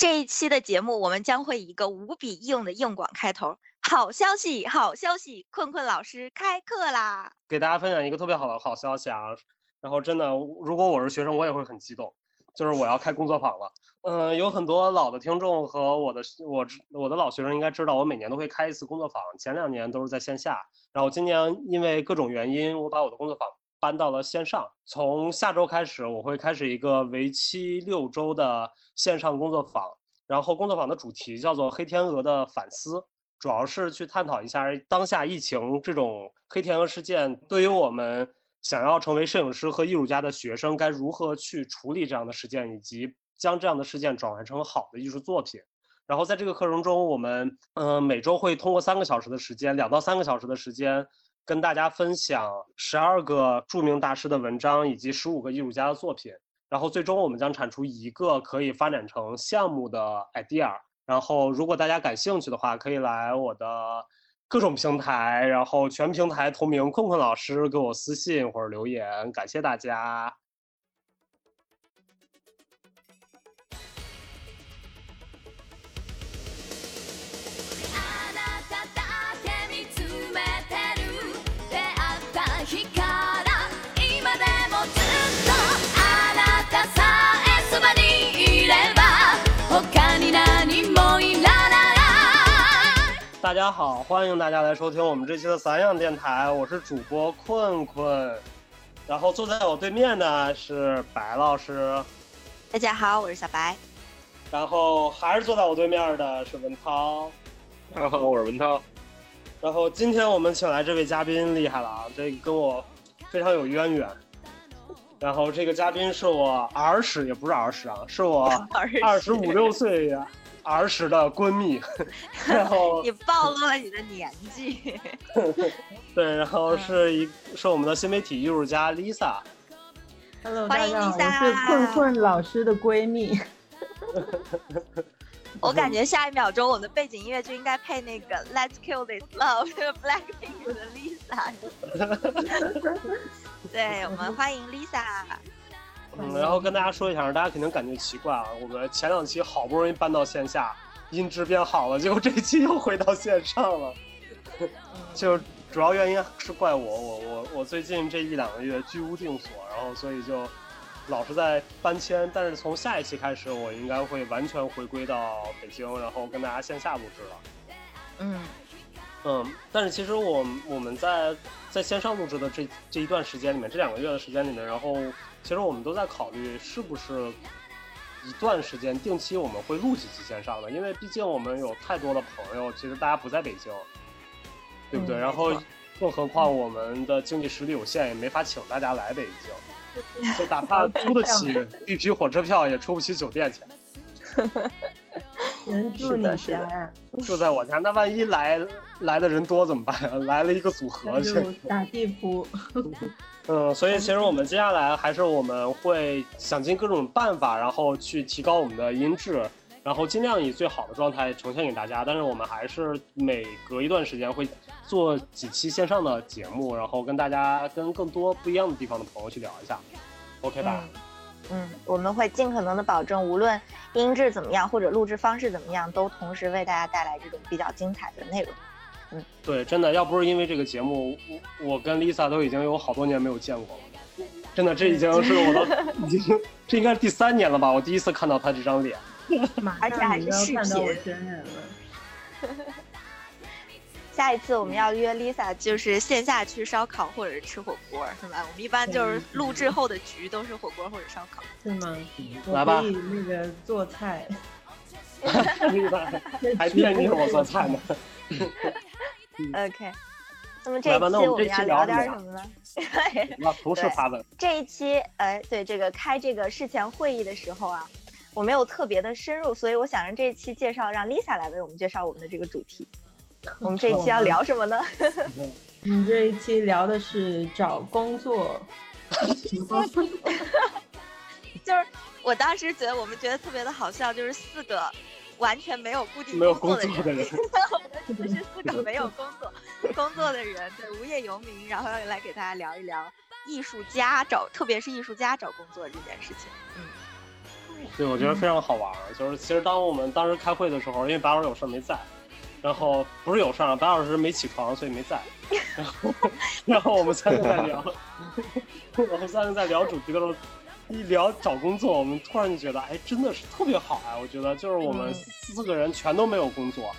这一期的节目，我们将会以一个无比硬的硬广开头。好消息，好消息，困困老师开课啦！给大家分享一个特别好的好消息啊！然后真的，如果我是学生，我也会很激动，就是我要开工作坊了。嗯，有很多老的听众和我的我我的老学生应该知道，我每年都会开一次工作坊，前两年都是在线下，然后今年因为各种原因，我把我的工作坊搬到了线上。从下周开始，我会开始一个为期六周的线上工作坊，然后工作坊的主题叫做“黑天鹅的反思”，主要是去探讨一下当下疫情这种黑天鹅事件对于我们想要成为摄影师和艺术家的学生该如何去处理这样的事件，以及。将这样的事件转换成好的艺术作品，然后在这个课程中，我们嗯每周会通过三个小时的时间，两到三个小时的时间，跟大家分享十二个著名大师的文章以及十五个艺术家的作品，然后最终我们将产出一个可以发展成项目的 idea。然后如果大家感兴趣的话，可以来我的各种平台，然后全平台同名困困老师给我私信或者留言，感谢大家。大家好，欢迎大家来收听我们这期的散养电台，我是主播困困，然后坐在我对面的是白老师。大家好，我是小白。然后还是坐在我对面的是文涛。大家好，我是文涛。然后今天我们请来这位嘉宾厉害了啊，这跟我非常有渊源。然后这个嘉宾是我儿时，也不是儿时啊，是我 二十五六岁呀。儿时的闺蜜，然后你暴露了你的年纪。对，然后是一是我们的新媒体艺术家 Lisa。Hello，欢迎 Lisa，我是困困老师的闺蜜。我感觉下一秒钟我的背景音乐就应该配那个 Let's Kill This Love，那个 Blackpink 的 Lisa。对，我们欢迎 Lisa。嗯，然后跟大家说一下，大家肯定感觉奇怪啊。我们前两期好不容易搬到线下，音质变好了，结果这期又回到线上了。就主要原因是怪我，我我我最近这一两个月居无定所，然后所以就老是在搬迁。但是从下一期开始，我应该会完全回归到北京，然后跟大家线下录制了。嗯嗯，但是其实我我们在在线上录制的这这一段时间里面，这两个月的时间里面，然后。其实我们都在考虑是不是一段时间定期我们会录几期线上的，因为毕竟我们有太多的朋友，其实大家不在北京，对不对？然后更何况我们的经济实力有限，也没法请大家来北京，就哪怕租得起一批火车票，也出不起酒店钱。人住你家呀？住在我家，那万一来来的人多怎么办呀？来了一个组合去打地铺。嗯，所以其实我们接下来还是我们会想尽各种办法，然后去提高我们的音质，然后尽量以最好的状态呈现给大家。但是我们还是每隔一段时间会做几期线上的节目，然后跟大家跟更多不一样的地方的朋友去聊一下，OK 吧？嗯，我们会尽可能的保证，无论音质怎么样或者录制方式怎么样，都同时为大家带来这种比较精彩的内容。嗯，对，真的，要不是因为这个节目，我我跟 Lisa 都已经有好多年没有见过了。真的，这已经是我的，已经这应该是第三年了吧？我第一次看到他这张脸，而且还是视频。下一次我们要约 Lisa，就是线下去烧烤或者是吃火锅，是吧？我们一般就是录制后的局都是火锅或者烧烤，是吗？来吧，那个做菜。还惦记我做菜呢。OK，那么这一期我们要聊点什么呢？那同事发问。这一期，哎，对这个开这个事前会议的时候啊，我没有特别的深入，所以我想让这一期介绍让 Lisa 来为我们介绍我们的这个主题。我们这一期要聊什么呢？我们这一期聊的是找工作。就是我当时觉得我们觉得特别的好笑，就是四个。完全没有固定工作的人，我们 是四个没有工作工作的人，对无业游民，然后要来给大家聊一聊艺术家找，特别是艺术家找工作这件事情。嗯，对，我觉得非常好玩。就是其实当我们当时开会的时候，因为白老师有事没在，然后不是有事儿，白老师没起床，所以没在。然后，然后我们三个在聊，我们三个在聊主题的时候，一聊找工作，我们突然就觉得，哎，真的是特别好啊！我觉得就是我们四个人全都没有工作，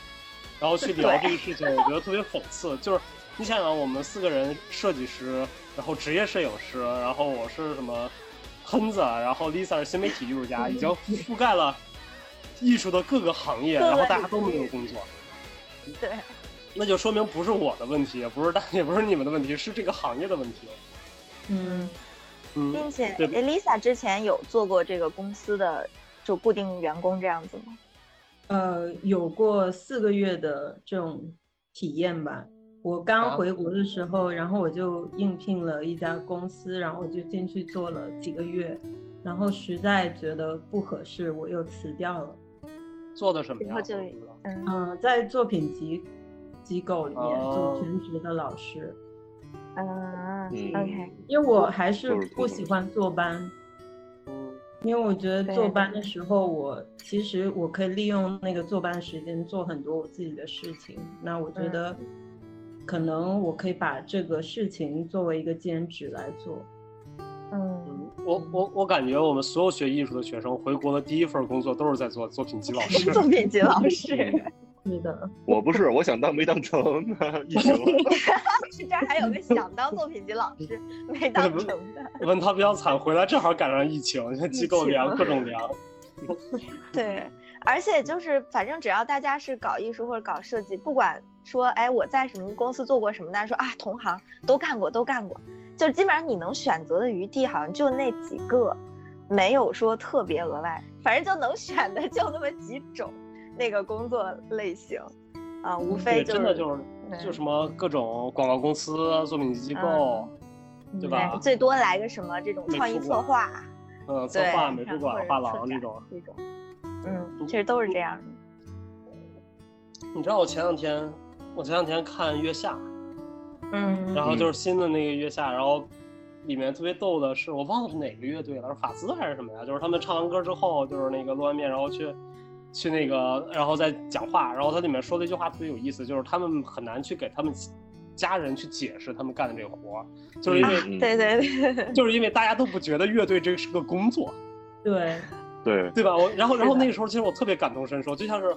然后去聊这个事情，我觉得特别讽刺。就是你想想，我们四个人，设计师，然后职业摄影师，然后我是什么？喷子，然后 Lisa 是新媒体艺术家，已经覆盖了艺术的各个行业，然后大家都没有工作。对，那就说明不是我的问题，也不是大，也不是你们的问题，是这个行业的问题。嗯嗯，并且 Lisa 之前有做过这个公司的就固定员工这样子吗？呃，有过四个月的这种体验吧。我刚回国的时候，然后我就应聘了一家公司，然后我就进去做了几个月，然后实在觉得不合适，我又辞掉了。做的什么呀？嗯，在作品集机构里面做全职的老师。嗯，OK。因为我还是不喜欢坐班。因为我觉得坐班的时候，我其实我可以利用那个坐班时间做很多我自己的事情。那我觉得。可能我可以把这个事情作为一个兼职来做。嗯，我我我感觉我们所有学艺术的学生回国的第一份工作都是在做作品集老师。作品集老师，是的。我不是，我想当没当成呢。这还有个想当作品集老师没当成的。问他比较惨，回来正好赶上疫情，机构凉，各种凉。对，而且就是反正只要大家是搞艺术或者搞设计，不管。说哎，我在什么公司做过什么？大家说啊，同行都干过，都干过。就基本上你能选择的余地好像就那几个，没有说特别额外，反正就能选的就那么几种那个工作类型啊，无非就真的就是就什么各种广告公司、作品机构，对吧？最多来个什么这种创意策划，嗯，策划、美术馆、画廊这种，这种，嗯，其实都是这样的。你知道我前两天。我前两天看《月下》，嗯，然后就是新的那个《月下》，然后里面特别逗的是，我忘了是哪个乐队了，是法兹还是什么呀？就是他们唱完歌之后，就是那个露完面，然后去去那个，然后再讲话，然后他里面说的一句话特别有意思，就是他们很难去给他们家人去解释他们干的这个活儿，就是因为对对对，就是因为大家都不觉得乐队这是个工作，对对对吧？我然后然后那个时候其实我特别感同身受，就像是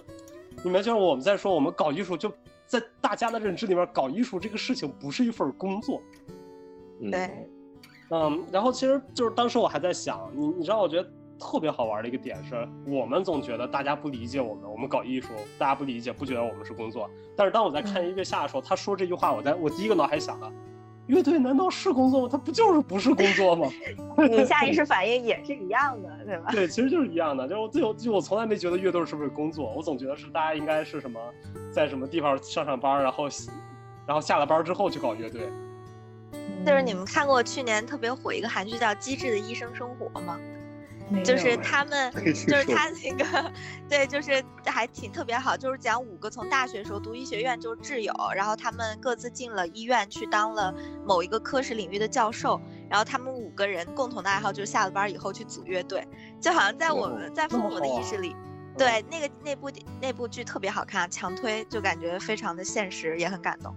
你们就是我们在说我们搞艺术就。在大家的认知里面，搞艺术这个事情不是一份工作。对，嗯，然后其实就是当时我还在想，你你知道，我觉得特别好玩的一个点是，我们总觉得大家不理解我们，我们搞艺术，大家不理解，不觉得我们是工作。但是当我在看《音乐下》的时候，他说这句话，我在我第一个脑海想的。乐队难道是工作吗？它不就是不是工作吗？你下意识反应也是一样的，对吧？对，其实就是一样的。就是我就就我从来没觉得乐队是不是工作，我总觉得是大家应该是什么，在什么地方上上班，然后然后下了班之后去搞乐队。就是你们看过去年特别火一个韩剧叫《机智的医生生活》吗？就是他们，就是他。那个，对，就是还挺特别好，就是讲五个从大学时候读医学院就是挚友，然后他们各自进了医院去当了某一个科室领域的教授，然后他们五个人共同的爱好就是下了班以后去组乐队，就好像在我们在父母的意识里，对那个那部那部剧特别好看，强推，就感觉非常的现实，也很感动，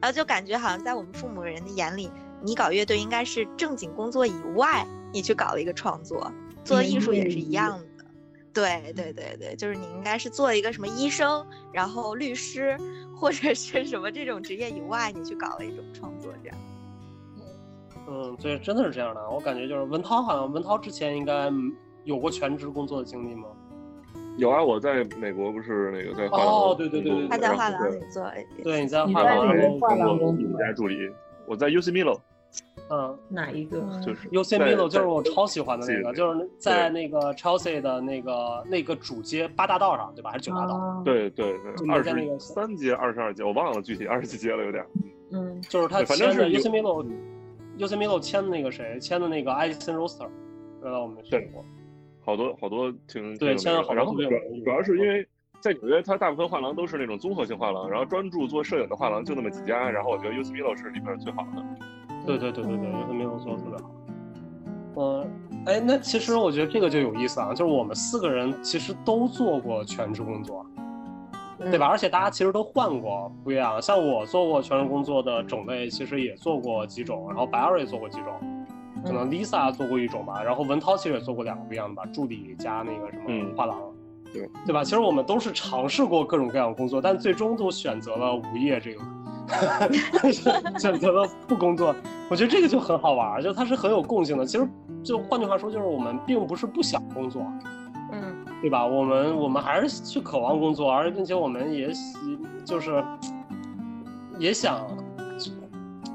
然后就感觉好像在我们父母人的眼里，你搞乐队应该是正经工作以外，你去搞了一个创作。做艺术也是一样的，对对对对，就是你应该是做一个什么医生，然后律师或者是什么这种职业以外，你去搞了一种创作这样。嗯，对，真的是这样的。我感觉就是文涛，好像文涛之前应该有过全职工作的经历吗？有啊，我在美国不是那个在画廊哦，对对对对，他在画廊里做，对，你在画廊工作，家助理，我在 UC Milo。嗯，哪一个？就是 U C Milo，就是我超喜欢的那个，就是在那个 Chelsea 的那个那个主街八大道上，对吧？还是九大道？对对对，二十三街、二十二街，我忘了具体二十几街了，有点。嗯，就是他签的 U C Milo，U C Milo 签的那个谁？签的那个 Edison Roster，知道我们对过，好多好多挺对，签了好多。主要是因为在纽约，它大部分画廊都是那种综合性画廊，然后专注做摄影的画廊就那么几家，然后我觉得 U C Milo 是里边最好的。对对对对对，有的没有做的特别好。嗯，哎，那其实我觉得这个就有意思啊，就是我们四个人其实都做过全职工作，对吧？而且大家其实都换过不一样，像我做过全职工作的种类，其实也做过几种，然后白二也做过几种，可能 Lisa 做过一种吧，然后文涛其实也做过两个不一样的吧，助理加那个什么画廊，对对吧？其实我们都是尝试过各种各样的工作，但最终都选择了无业这个。选择了不工作，我觉得这个就很好玩，就它是很有共性的。其实，就换句话说，就是我们并不是不想工作，嗯，对吧？我们我们还是去渴望工作，而并且我们也就是也想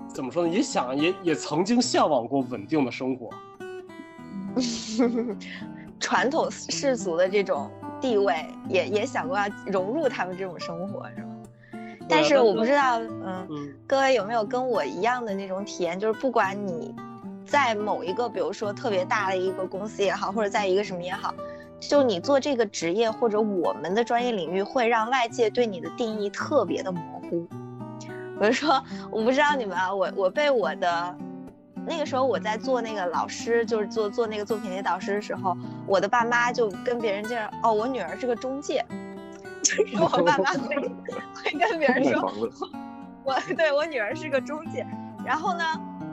怎么说呢？也想也也曾经向往过稳定的生活，传统世俗的这种地位，也也想过要融入他们这种生活，是吧？但是我不知道，嗯，各位有没有跟我一样的那种体验？就是不管你在某一个，比如说特别大的一个公司也好，或者在一个什么也好，就你做这个职业或者我们的专业领域，会让外界对你的定义特别的模糊。比如说，我不知道你们啊，我我被我的那个时候我在做那个老师，就是做做那个作品类导师的时候，我的爸妈就跟别人介绍，哦，我女儿是个中介。就是我爸妈会会跟别人说，我对我女儿是个中介。然后呢，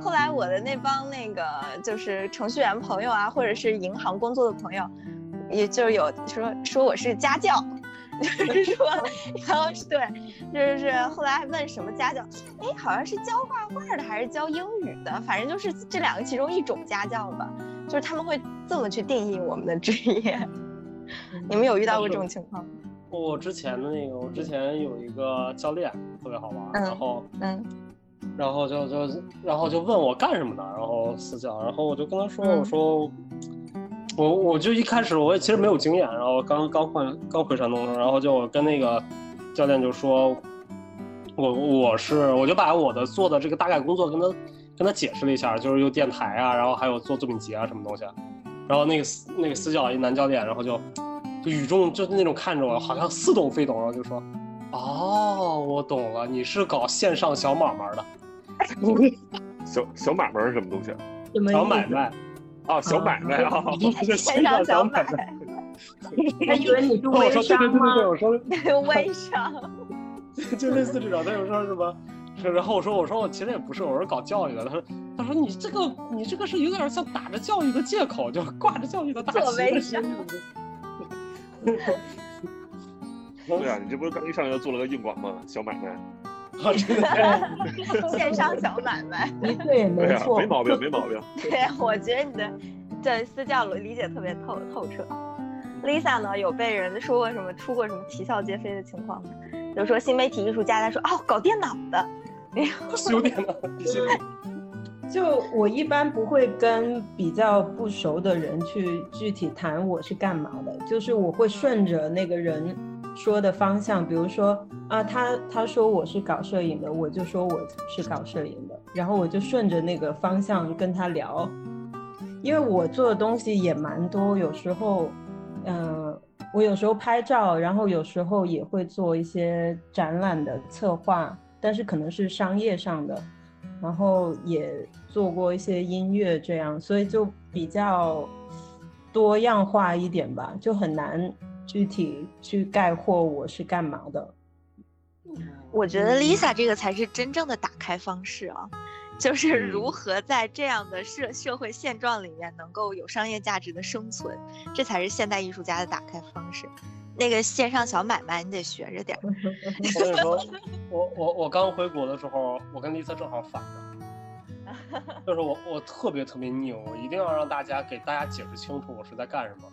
后来我的那帮那个就是程序员朋友啊，或者是银行工作的朋友，也就有说说我是家教，就是说，然后对，就是后来还问什么家教，哎，好像是教画画的还是教英语的，反正就是这两个其中一种家教吧。就是他们会这么去定义我们的职业。你们有遇到过这种情况吗？我之前的那个，我之前有一个教练特别好玩，然后，嗯，然后就就然后就问我干什么的，然后私教，然后我就跟他说，我说，我我就一开始我也其实没有经验，然后刚刚换刚回山东，然后就我跟那个教练就说，我我是我就把我的做的这个大概工作跟他跟他解释了一下，就是有电台啊，然后还有做作品集啊什么东西，然后那个那个私教一男教练，然后就。语重就是那种看着我，好像似懂非懂，然后就说：“哦，我懂了，你是搞线上小买卖的。小小买卖是什么东西？小买卖啊，小买卖啊，线上小买卖。他以为你是微商吗？微商，就类似这种。他有说什么？然后我说，我说我其实也不是，我是搞教育的。他说，他说你这个，你这个是有点像打着教育的借口，就挂着教育的大旗。微商。对啊，你这不是刚一上来就做了个硬广吗？小买卖，线上小买卖，对，没错，没毛病，没毛病。对，我觉得你的对私教理解特别透透彻。Lisa 呢，有被人说过什么出过什么啼笑皆非的情况吗？比如说新媒体艺术家，他说哦，搞电脑的，修电脑，就我一般不会跟比较不熟的人去具体谈我是干嘛的，就是我会顺着那个人说的方向，比如说啊，他他说我是搞摄影的，我就说我是搞摄影的，然后我就顺着那个方向跟他聊，因为我做的东西也蛮多，有时候，嗯，我有时候拍照，然后有时候也会做一些展览的策划，但是可能是商业上的。然后也做过一些音乐，这样，所以就比较多样化一点吧，就很难具体去概括我是干嘛的。我觉得 Lisa 这个才是真正的打开方式啊，就是如何在这样的社社会现状里面能够有商业价值的生存，这才是现代艺术家的打开方式。那个线上小买卖，你得学着点。我跟你说，我我我刚回国的时候，我跟 Lisa 正好反着，就是我我特别特别拧，我一定要让大家给大家解释清楚我是在干什么。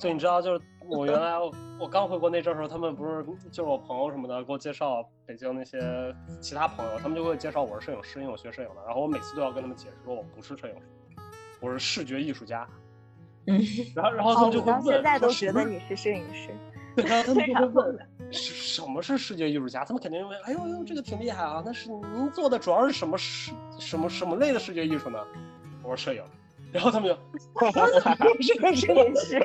就你知道，就是我原来我刚回国那阵时候，他们不是就是我朋友什么的给我介绍北京那些其他朋友，他们就会介绍我是摄影师，因为我学摄影的。然后我每次都要跟他们解释说我不是摄影师，我是视觉艺术家。嗯，然后然后他们就会问，现在都觉得你是摄影师，然后他们 就会问，什么是视觉艺术家？他们肯定认为，哎呦呦，这个挺厉害啊！那是您做的主要是什么视什么什么类的视觉艺术呢？我说摄影，然后他们就，摄影师，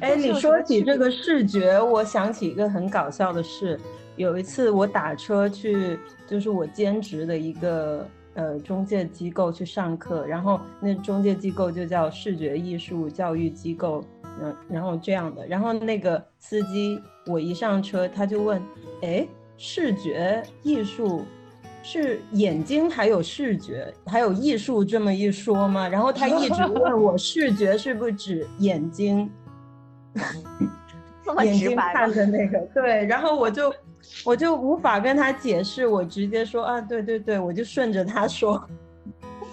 哎，你说起这个视觉，我想起一个很搞笑的事。有一次我打车去，就是我兼职的一个。呃中介机构去上课，然后那中介机构就叫视觉艺术教育机构，嗯，然后这样的，然后那个司机我一上车他就问，哎，视觉艺术是眼睛还有视觉还有艺术这么一说吗？然后他一直问 我视觉是不是指眼睛，眼睛看的那个，对，然后我就。我就无法跟他解释，我直接说啊，对对对，我就顺着他说。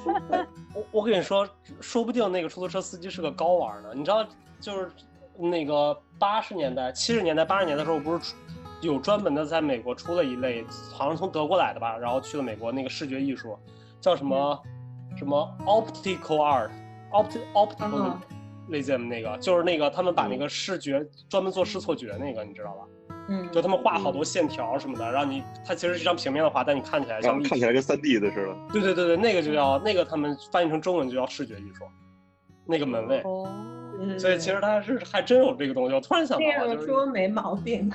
我我跟你说，说不定那个出租车司机是个高玩呢，你知道，就是那个八十年代、七十年代、八十年代的时候，不是有专门的在美国出了一类，好像从德国来的吧，然后去了美国那个视觉艺术，叫什么什么 optical art，opt opticalism 那个，就是那个他们把那个视觉专门做视错觉那个，你知道吧？嗯，就他们画好多线条什么的，让你它其实是一张平面的画，但你看起来像看起来跟三 D 的似的。对对对对，那个就叫那个他们翻译成中文就叫视觉艺术，那个门类。哦，所以其实他是还真有这个东西。我突然想到，这样说没毛病。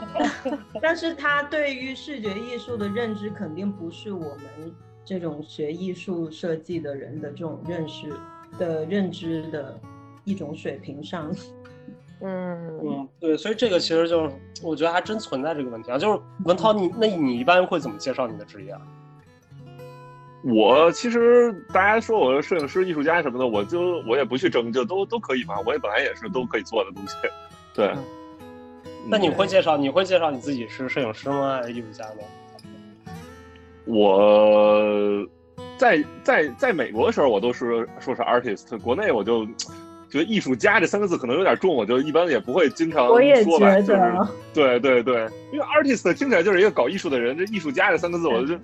但是他对于视觉艺术的认知肯定不是我们这种学艺术设计的人的这种认识的认知的一种水平上。嗯嗯，对，所以这个其实就是我觉得还真存在这个问题啊。就是文涛，你那你一般会怎么介绍你的职业啊？我其实大家说我摄影师、艺术家什么的，我就我也不去争，就都都可以嘛。我也本来也是都可以做的东西。对。那你会介绍你会介绍你自己是摄影师吗？还是艺术家呢？我在在在美国的时候，我都是说是 artist，国内我就。觉得艺术家这三个字可能有点重，我就一般也不会经常说吧。就是对对对，因为 artist 听起来就是一个搞艺术的人，这艺术家这三个字我就，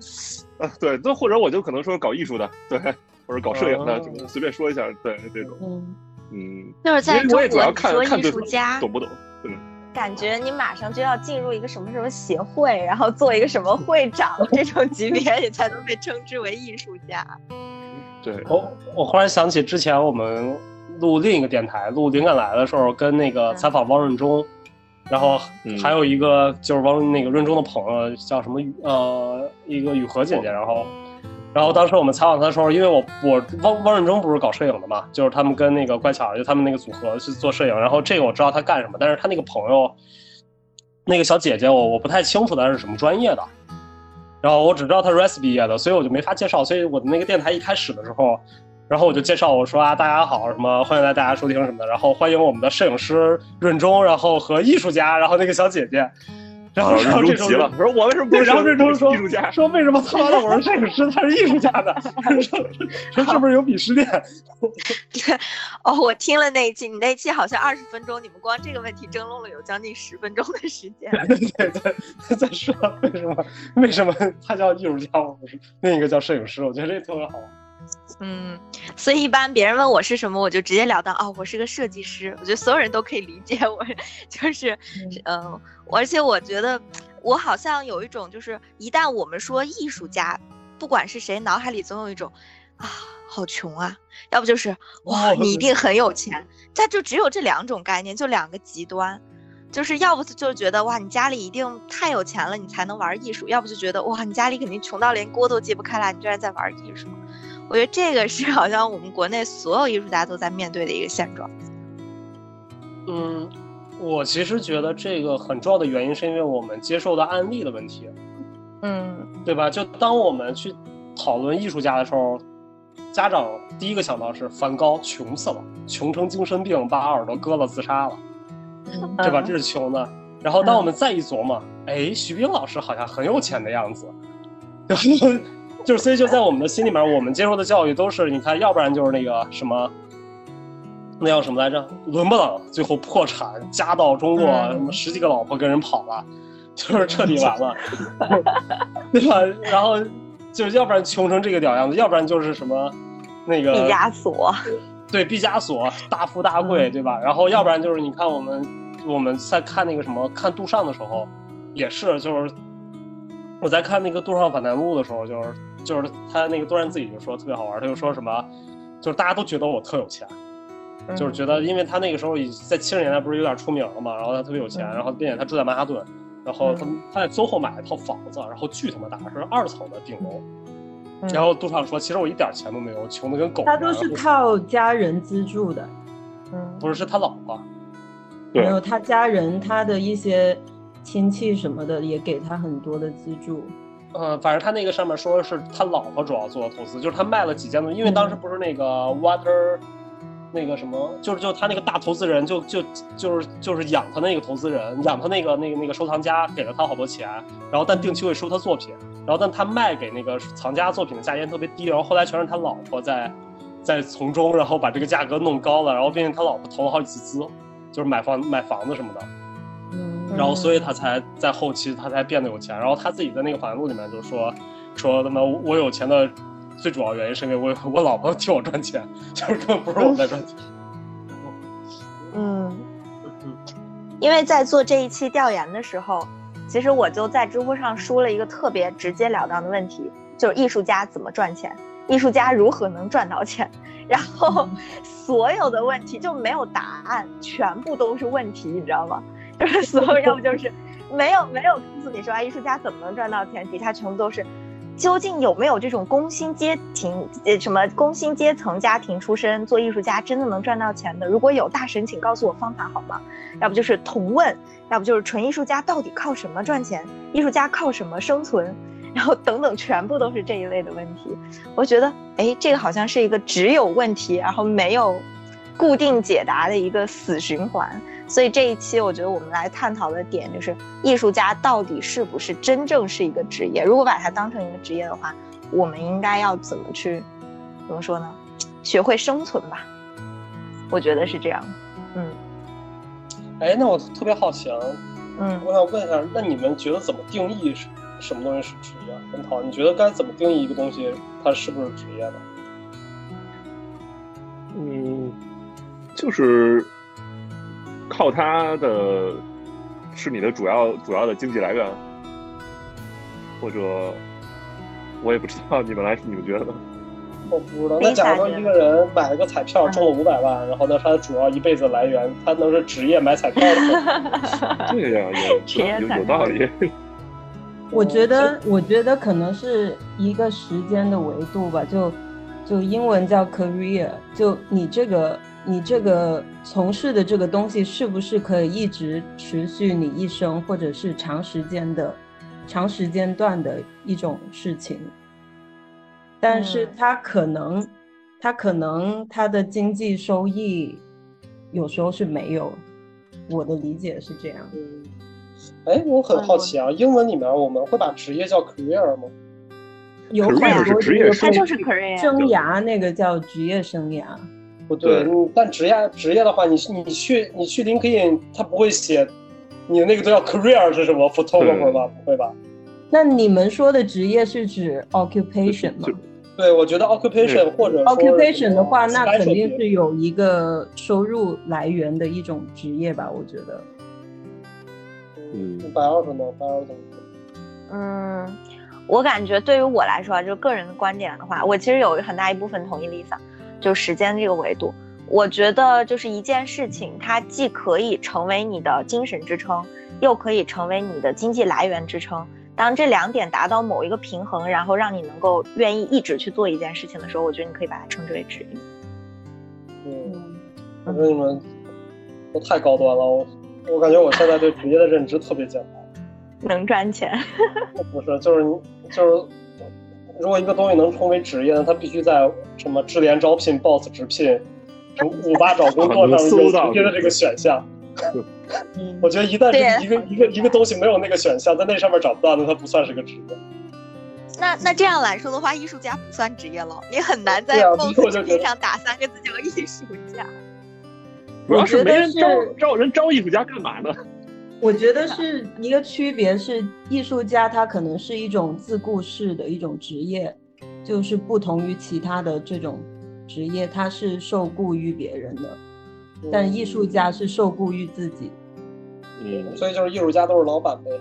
啊对，都或者我就可能说搞艺术的，对，或者搞摄影的，随便说一下，对这种，嗯嗯，就是在中国说艺术家懂不懂？嗯，感觉你马上就要进入一个什么什么协会，然后做一个什么会长这种级别，你才能被称之为艺术家。对，我我忽然想起之前我们。录另一个电台，录《灵感来》的时候，跟那个采访汪润中，然后还有一个就是汪那个润中的朋友叫什么呃，一个雨禾姐姐，然后，然后当时我们采访他的时候，因为我我汪汪润中不是搞摄影的嘛，就是他们跟那个怪巧就他们那个组合去做摄影，然后这个我知道他干什么，但是他那个朋友，那个小姐姐我我不太清楚她是什么专业的，然后我只知道她是 RES 毕业的，所以我就没法介绍，所以我的那个电台一开始的时候。然后我就介绍我说啊，大家好，什么欢迎来大家收听什么的，然后欢迎我们的摄影师润中，然后和艺术家，然后那个小姐姐，然后然后这急了，我说我为什么不然后润中说艺术家，说为什么他妈的我是摄影师，他是艺术家的，说说是不是有鄙视链？哦，我听了那一期，你那期好像二十分钟，你们光这个问题争论了有将近十分钟的时间。对对对，在说为什么为什么他叫艺术家，我不是另一个叫摄影师，我觉得这特别好。嗯，所以一般别人问我是什么，我就直接了当哦，我是个设计师。我觉得所有人都可以理解我，就是，嗯，而且我觉得我好像有一种，就是一旦我们说艺术家，不管是谁，脑海里总有一种啊，好穷啊，要不就是哇，你一定很有钱，它就只有这两种概念，就两个极端，就是要不就觉得哇，你家里一定太有钱了，你才能玩艺术；要不就觉得哇，你家里肯定穷到连锅都揭不开来，你居然在玩艺术。我觉得这个是好像我们国内所有艺术家都在面对的一个现状。嗯，我其实觉得这个很重要的原因是因为我们接受的案例的问题。嗯，对吧？就当我们去讨论艺术家的时候，家长第一个想到是梵高穷死了，穷成精神病，把耳朵割了自杀了，对吧？这是穷的。然后当我们再一琢磨，哎，徐冰老师好像很有钱的样子。就是，所以就在我们的心里面，我们接受的教育都是，你看，要不然就是那个什么，那叫什么来着？伦勃朗最后破产，家道中落，什么十几个老婆跟人跑了，就是彻底完了，对吧？然后就是要不然穷成这个屌样子，要不然就是什么那个毕加索，对，毕加索大富大贵，对吧？然后要不然就是你看我们我们在看那个什么看杜尚的时候，也是，就是我在看那个杜尚反弹录的时候，就是。就是他那个多然自己就说特别好玩，他就说什么，就是大家都觉得我特有钱，就是觉得因为他那个时候已在七十年代不是有点出名了嘛，然后他特别有钱，然后并且他住在曼哈顿，然后他他在 SOHO 买了一套房子，然后巨他妈大，是二层的顶楼，然后杜尚说：“其实我一点钱都没有，穷的跟狗。”他都是靠家人资助的。嗯，不是，是他老婆。没有，他家人，他的一些亲戚什么的也给他很多的资助。嗯，反正他那个上面说是他老婆主要做的投资，就是他卖了几件东西，因为当时不是那个 Water。那个什么，就是就他那个大投资人，就就就是就是养他那个投资人，养他那个那个那个收藏家，给了他好多钱，然后但定期会收他作品，然后但他卖给那个藏家作品的价钱特别低，然后后来全是他老婆在在从中，然后把这个价格弄高了，然后并且他老婆投了好几次资，就是买房买房子什么的，嗯，然后所以他才在后期他才变得有钱，然后他自己在那个访谈录里面就说说他妈我有钱的。最主要原因是因为我我老婆替我赚钱，就是根本不是我在赚钱。嗯，因为在做这一期调研的时候，其实我就在知乎上输了一个特别直截了当的问题，就是艺术家怎么赚钱，艺术家如何能赚到钱。然后所有的问题就没有答案，全部都是问题，你知道吗？就是所有要不就是没有没有告诉你说啊，艺术家怎么能赚到钱，底下全部都是。究竟有没有这种工薪阶庭呃什么工薪阶层家庭出身做艺术家真的能赚到钱的？如果有大神，请告诉我方法好吗？要不就是同问，要不就是纯艺术家到底靠什么赚钱？艺术家靠什么生存？然后等等，全部都是这一类的问题。我觉得，哎，这个好像是一个只有问题，然后没有固定解答的一个死循环。所以这一期，我觉得我们来探讨的点就是，艺术家到底是不是真正是一个职业？如果把它当成一个职业的话，我们应该要怎么去，怎么说呢？学会生存吧。我觉得是这样。嗯。哎，那我特别好奇啊。嗯。我想问一下，那你们觉得怎么定义什什么东西是职业？文涛，你觉得该怎么定义一个东西，它是不是职业呢？嗯，就是。靠它的是你的主要主要的经济来源，或者我也不知道你们来你们觉得？我不知道。那假如说一个人买了个彩票中了五百万，然后呢，他的主要一辈子来源，他能是职业买彩票的吗？对呀，有有有道理。我觉得，我觉得可能是一个时间的维度吧，就就英文叫 career，就你这个。你这个从事的这个东西是不是可以一直持续你一生，或者是长时间的、长时间段的一种事情？但是它可能，它可能它的经济收益有时候是没有。我的理解是这样。嗯，哎，我很好奇啊，英文里面我们会把职业叫 career 吗？有很多职业，它就是 career 生涯，那个叫职业生涯。不对，但职业职业的话，你你去你去 LinkedIn，他不会写你的那个都叫 career 是什么 photographer 吧？不会吧？那你们说的职业是指 occupation 吗？对，我觉得 occupation 或者 occupation 的话，那肯定是有一个收入来源的一种职业吧？我觉得。嗯，白二什么？白二怎么？嗯，我感觉对于我来说，就个人的观点的话，我其实有很大一部分同意 Lisa。就时间这个维度，我觉得就是一件事情，它既可以成为你的精神支撑，又可以成为你的经济来源支撑。当这两点达到某一个平衡，然后让你能够愿意一直去做一件事情的时候，我觉得你可以把它称之为职业。嗯，我觉得你们都太高端了，我我感觉我现在对职业的认知特别简单，能赚钱。不是，就是你就是。如果一个东西能成为职业，它必须在什么智联招聘、Boss 直聘、什么五八找工作 上有直接的这个选项。我觉得一旦是一个一个一个东西没有那个选项，在那上面找不到，那它不算是个职业。那那这样来说的话，艺术家不算职业了，你很难在 Boss 直聘上打三个字叫艺术家。主要是没人招招人招艺术家干嘛呢？我觉得是一个区别，是艺术家他可能是一种自雇式的一种职业，就是不同于其他的这种职业，他是受雇于别人的，但艺术家是受雇于自己。嗯，所以就是艺术家都是老板呗。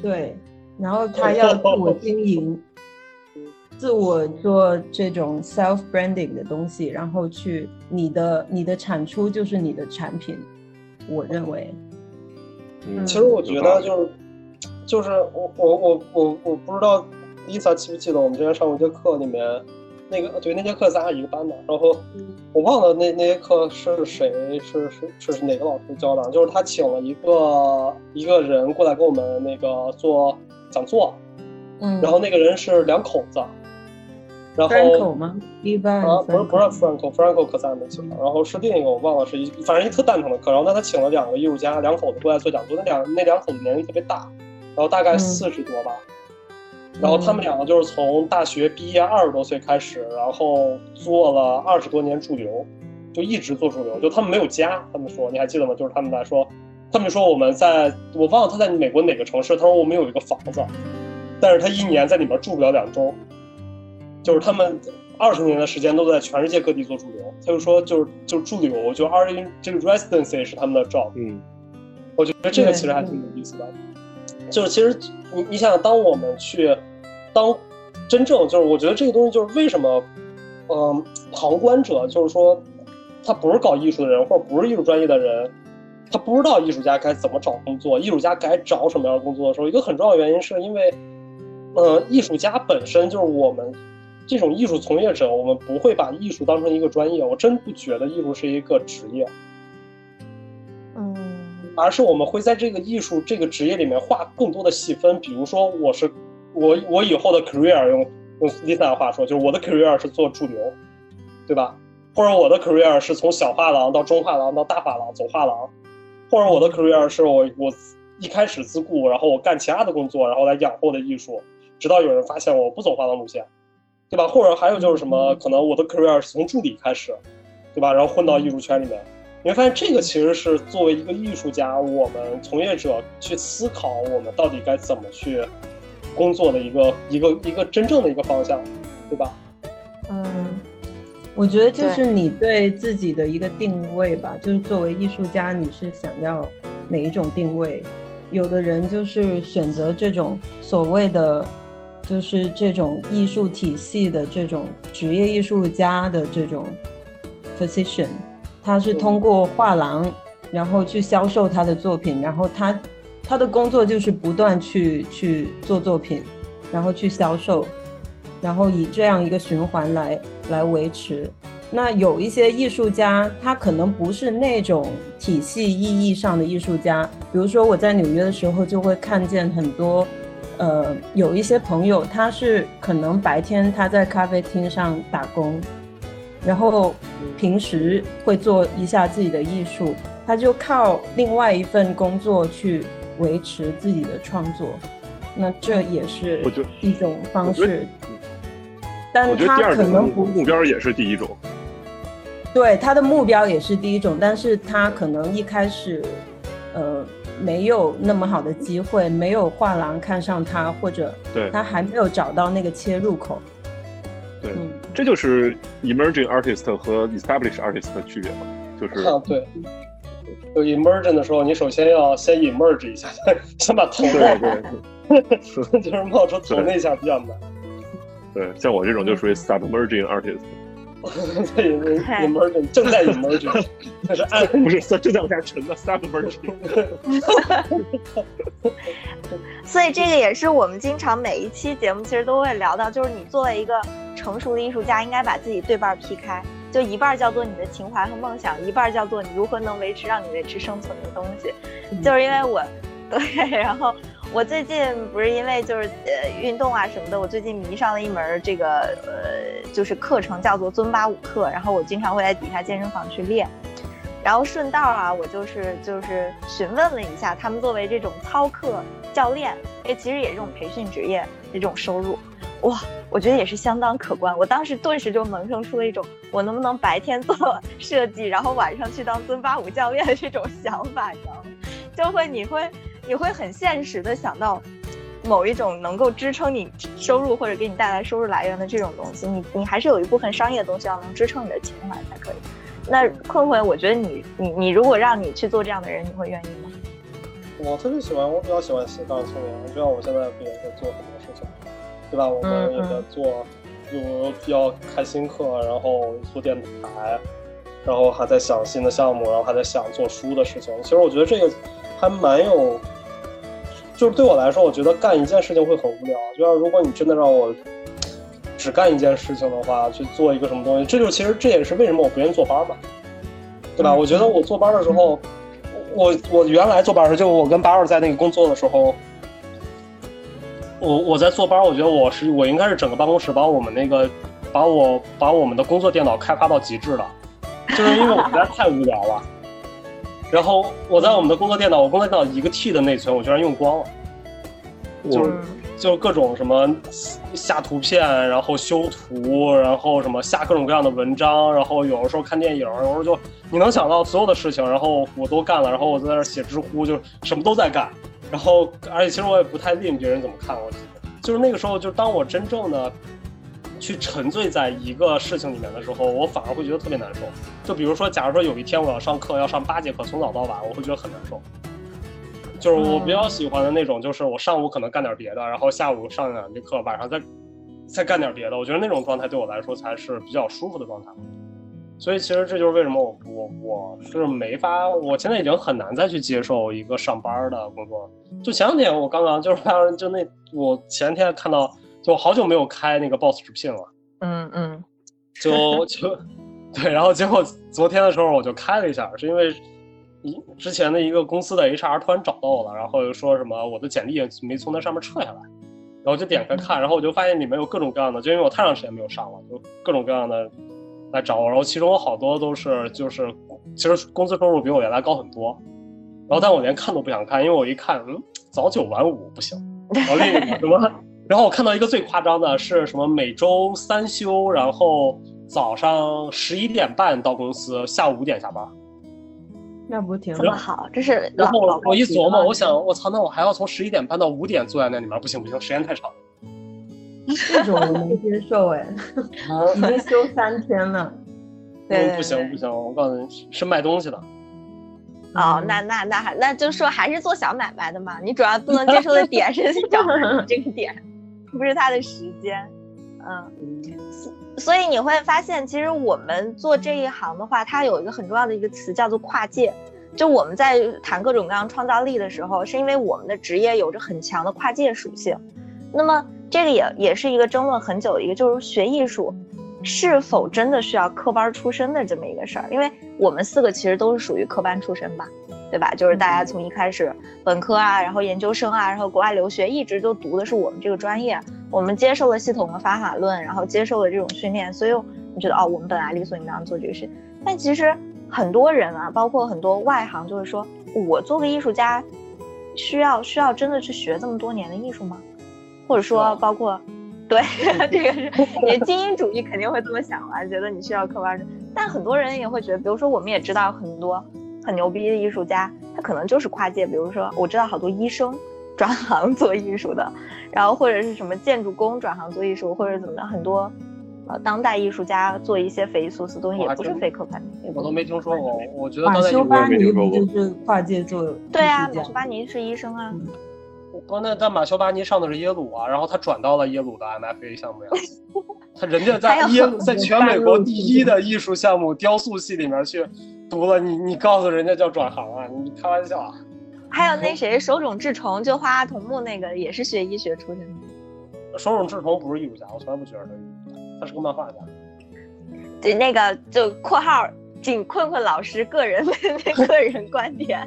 对，然后他要自我经营，自我做这种 self branding 的东西，然后去你的你的产出就是你的产品，我认为。其实我觉得就是，就是我我我我我不知道 Lisa 记不记得我们之前上过一节课里面，那个对那节课咱俩一个班的，然后我忘了那那节课是谁是是是哪个老师教的，就是他请了一个一个人过来给我们那个做讲座，嗯，然后那个人是两口子。然后吗？一般啊，不是不是 Franco，Franco 可咱没请。然后是另一个我忘了是一，反正一特蛋疼的课。然后那他请了两个艺术家，两口子过来做讲座。那两那两口子年龄特别大，然后大概四十多吧。然后他们两个就是从大学毕业二十多岁开始，然后做了二十多年驻留，就一直做驻留。就他们没有家，他们说你还记得吗？就是他们来说，他们说我们在我忘了他在美国哪个城市。他说我们有一个房子，但是他一年在里面住不了两周。就是他们二十年的时间都在全世界各地做驻留，他就说就是就是驻留，就 R in 这个 residency 是他们的 job。嗯，我觉得这个其实还挺有意思的。就是其实你你想想，当我们去当真正就是我觉得这个东西就是为什么，嗯，旁观者就是说他不是搞艺术的人或者不是艺术专业的人，他不知道艺术家该怎么找工作，艺术家该找什么样的工作的时候，一个很重要的原因是因为，呃，艺术家本身就是我们。这种艺术从业者，我们不会把艺术当成一个专业，我真不觉得艺术是一个职业，嗯，而是我们会在这个艺术这个职业里面画更多的细分。比如说，我是我我以后的 career 用用 Lisa 的话说，就是我的 career 是做驻留，对吧？或者我的 career 是从小画廊到中画廊到大画廊走画廊，或者我的 career 是我我一开始自雇，然后我干其他的工作，然后来养活我的艺术，直到有人发现我不走画廊路线。对吧？或者还有就是什么？可能我的 career 是从助理开始，对吧？然后混到艺术圈里面，你会发现这个其实是作为一个艺术家，我们从业者去思考我们到底该怎么去工作的一个一个一个真正的一个方向，对吧？嗯，我觉得就是你对自己的一个定位吧，就是作为艺术家，你是想要哪一种定位？有的人就是选择这种所谓的。就是这种艺术体系的这种职业艺术家的这种 position，他是通过画廊，然后去销售他的作品，然后他他的工作就是不断去去做作品，然后去销售，然后以这样一个循环来来维持。那有一些艺术家，他可能不是那种体系意义上的艺术家，比如说我在纽约的时候就会看见很多。呃，有一些朋友，他是可能白天他在咖啡厅上打工，然后平时会做一下自己的艺术，他就靠另外一份工作去维持自己的创作，那这也是一种方式。但他可能不目标也是第一种。对，他的目标也是第一种，但是他可能一开始，呃。没有那么好的机会，没有画廊看上他，或者对他还没有找到那个切入口。对，这就是 emerging artist 和 established artist 的区别嘛，就是啊，对，就 emerging 的时候，你首先要先 emerge 一下，先把头冒出来，就是冒出头那一下比较难。对，像我这种就属于 submerging artist。在 emerging 正在 emerging，那是暗，不是正在往下沉的 submerging。所以这个也是我们经常每一期节目其实都会聊到，就是你作为一个成熟的艺术家，应该把自己对半劈开，就一半叫做你的情怀和梦想，一半叫做你如何能维持让你维持生存的东西。就是因为我，对，然后。我最近不是因为就是呃运动啊什么的，我最近迷上了一门这个呃就是课程，叫做尊巴舞课。然后我经常会在底下健身房去练，然后顺道啊，我就是就是询问了一下他们作为这种操课教练，哎，其实也是这种培训职业这种收入，哇，我觉得也是相当可观。我当时顿时就萌生出了一种我能不能白天做设计，然后晚上去当尊巴舞教练的这种想法，你知道吗？就会你会。你会很现实的想到，某一种能够支撑你收入或者给你带来收入来源的这种东西，你你还是有一部分商业的东西要能支撑你的情怀才可以。那困困，我觉得你你你如果让你去做这样的人，你会愿意吗？我特别喜欢，我比较喜欢斜杠青年，就像我现在不也在做很多事情，对吧？我们也在做，有比较开新课，然后做电台，然后还在想新的项目，然后还在想做书的事情。其实我觉得这个还蛮有。就是对我来说，我觉得干一件事情会很无聊。就是如果你真的让我只干一件事情的话，去做一个什么东西，这就其实这也是为什么我不愿意坐班嘛，对吧？我觉得我坐班的时候，我我原来坐班时，就我跟八二在那个工作的时候，我我在坐班，我觉得我是我应该是整个办公室把我们那个把我把我们的工作电脑开发到极致了，就是因为我实在太无聊了。然后我在我们的工作电脑，我工作电脑一个 T 的内存，我居然用光了，就是就各种什么下图片，然后修图，然后什么下各种各样的文章，然后有的时候看电影，有时候就你能想到所有的事情，然后我都干了，然后我在那写知乎，就什么都在干，然后而且其实我也不太吝别人怎么看我，就是那个时候，就当我真正的。去沉醉在一个事情里面的时候，我反而会觉得特别难受。就比如说，假如说有一天我要上课，要上八节课，从早到晚，我会觉得很难受。就是我比较喜欢的那种，就是我上午可能干点别的，然后下午上两节课，晚上再再干点别的。我觉得那种状态对我来说才是比较舒服的状态。所以其实这就是为什么我我我是没法，我现在已经很难再去接受一个上班的工作。就前两天我刚刚就是就那我前天看到。就好久没有开那个 Boss 直聘了，嗯嗯，就就 对，然后结果昨天的时候我就开了一下，是因为一之前的一个公司的 HR 突然找到我了，然后又说什么我的简历没从那上面撤下来，然后就点开看，然后我就发现里面有各种各样的，就因为我太长时间没有上了，就各种各样的来找我，然后其中有好多都是就是其实工资收入比我原来高很多，然后但我连看都不想看，因为我一看，嗯，早九晚五不行，然后另一个什么。然后我看到一个最夸张的是什么？每周三休，然后早上十一点半到公司，下午五点下班。那不挺这么好？这是。然后我一琢磨，我想，我操，那我还要从十一点半到五点坐在那里面，不行不行，时间太长。这种我能接受哎，已经休三天了。对，不行不行，我告诉你，是卖东西的。哦，那那那还那就说还是做小买卖的嘛？你主要不能接受的点是 小这个点。不是他的时间，嗯，所以你会发现，其实我们做这一行的话，它有一个很重要的一个词叫做跨界。就我们在谈各种各样创造力的时候，是因为我们的职业有着很强的跨界属性。那么这个也也是一个争论很久的一个，就是学艺术是否真的需要科班出身的这么一个事儿？因为我们四个其实都是属于科班出身吧。对吧？就是大家从一开始本科啊，然后研究生啊，然后国外留学，一直都读的是我们这个专业。我们接受了系统的方法论，然后接受了这种训练，所以你觉得哦，我们本来理所应当做这个事。但其实很多人啊，包括很多外行，就会说我做个艺术家，需要需要真的去学这么多年的艺术吗？或者说，包括对 这个是你精英主义肯定会这么想啊，觉得你需要科班。但很多人也会觉得，比如说我们也知道很多。很牛逼的艺术家，他可能就是跨界。比如说，我知道好多医生转行做艺术的，然后或者是什么建筑工转行做艺术，或者怎么的，很多呃当代艺术家做一些匪夷所思东西，也不是非科班。我都没听说过。我觉得马修巴尼就是跨界做。对啊，马修巴尼是医生啊。不，那但马修巴尼上的是耶鲁啊，然后他转到了耶鲁的 MFA 项目呀。他人家在耶鲁，在全美国第一的艺术项目雕塑系里面去。读了你，你告诉人家叫转行啊？你开玩笑啊？还有那谁，手冢治虫，就花桐木那个，也是学医学出身的。手冢治虫不是艺术家，我从来不觉得他是艺术家，他是个漫画家。对，那个就括号，仅困困老师个人个人观点，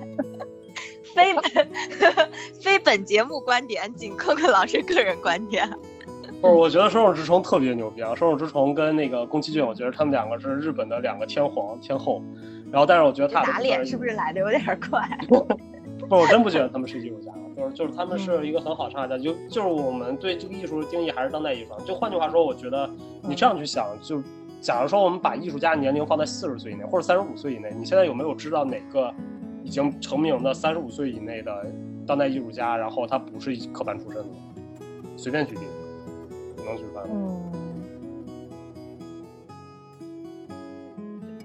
非本 非本节目观点，仅困困老师个人观点。不是，我觉得手冢治虫特别牛逼啊！手冢治虫跟那个宫崎骏，我觉得他们两个是日本的两个天皇天后。然后，但是我觉得他打脸是不是来的有点快？不，我真不觉得他们是艺术家，就是就是他们是一个很好的唱家，就就是我们对这个艺术的定义还是当代艺术。就换句话说，我觉得你这样去想，就假如说我们把艺术家年龄放在四十岁以内或者三十五岁以内，你现在有没有知道哪个已经成名的三十五岁以内的当代艺术家？然后他不是科班出身的？随便举例，你能举出来吗？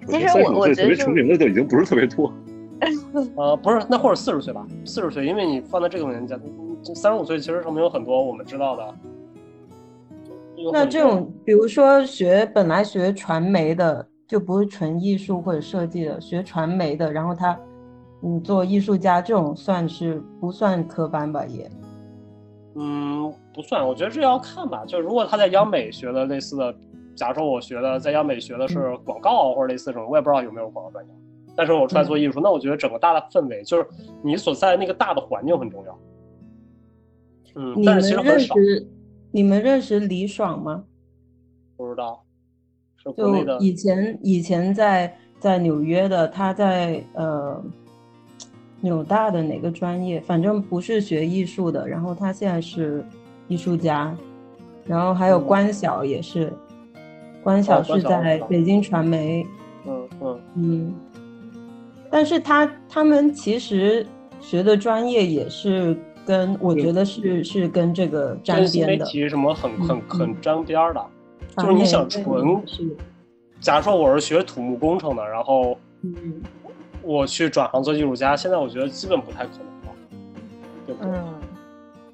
其实我我觉得特别成名的就已经不是特别多，呃，不是，那或者四十岁吧，四十岁，因为你放在这个年纪，三十五岁其实上面有很多我们知道的。那这种，比如说学本来学传媒的，就不是纯艺术或者设计的，学传媒的，然后他，嗯，做艺术家这种算是不算科班吧？也嗯，不算，我觉得这要看吧。就如果他在央美学的类似的，假如说我学的在央美学的是广告或者类似这种，我也不知道有没有广告专业。但是我出来做艺术，那我觉得整个大的氛围，就是你所在那个大的环境很重要。嗯，但是其实很少。你们认识李爽吗？不知道。就以前以前在在纽约的，他在呃纽大的哪个专业？反正不是学艺术的。然后他现在是艺术家。然后还有关晓也是，关晓是在北京传媒。嗯嗯嗯。但是他他们其实学的专业也是跟我觉得是是跟这个沾边的，什么很很很沾边的。就是你想纯，假如说我是学土木工程的，然后我去转行做艺术家，现在我觉得基本不太可能了，对不对？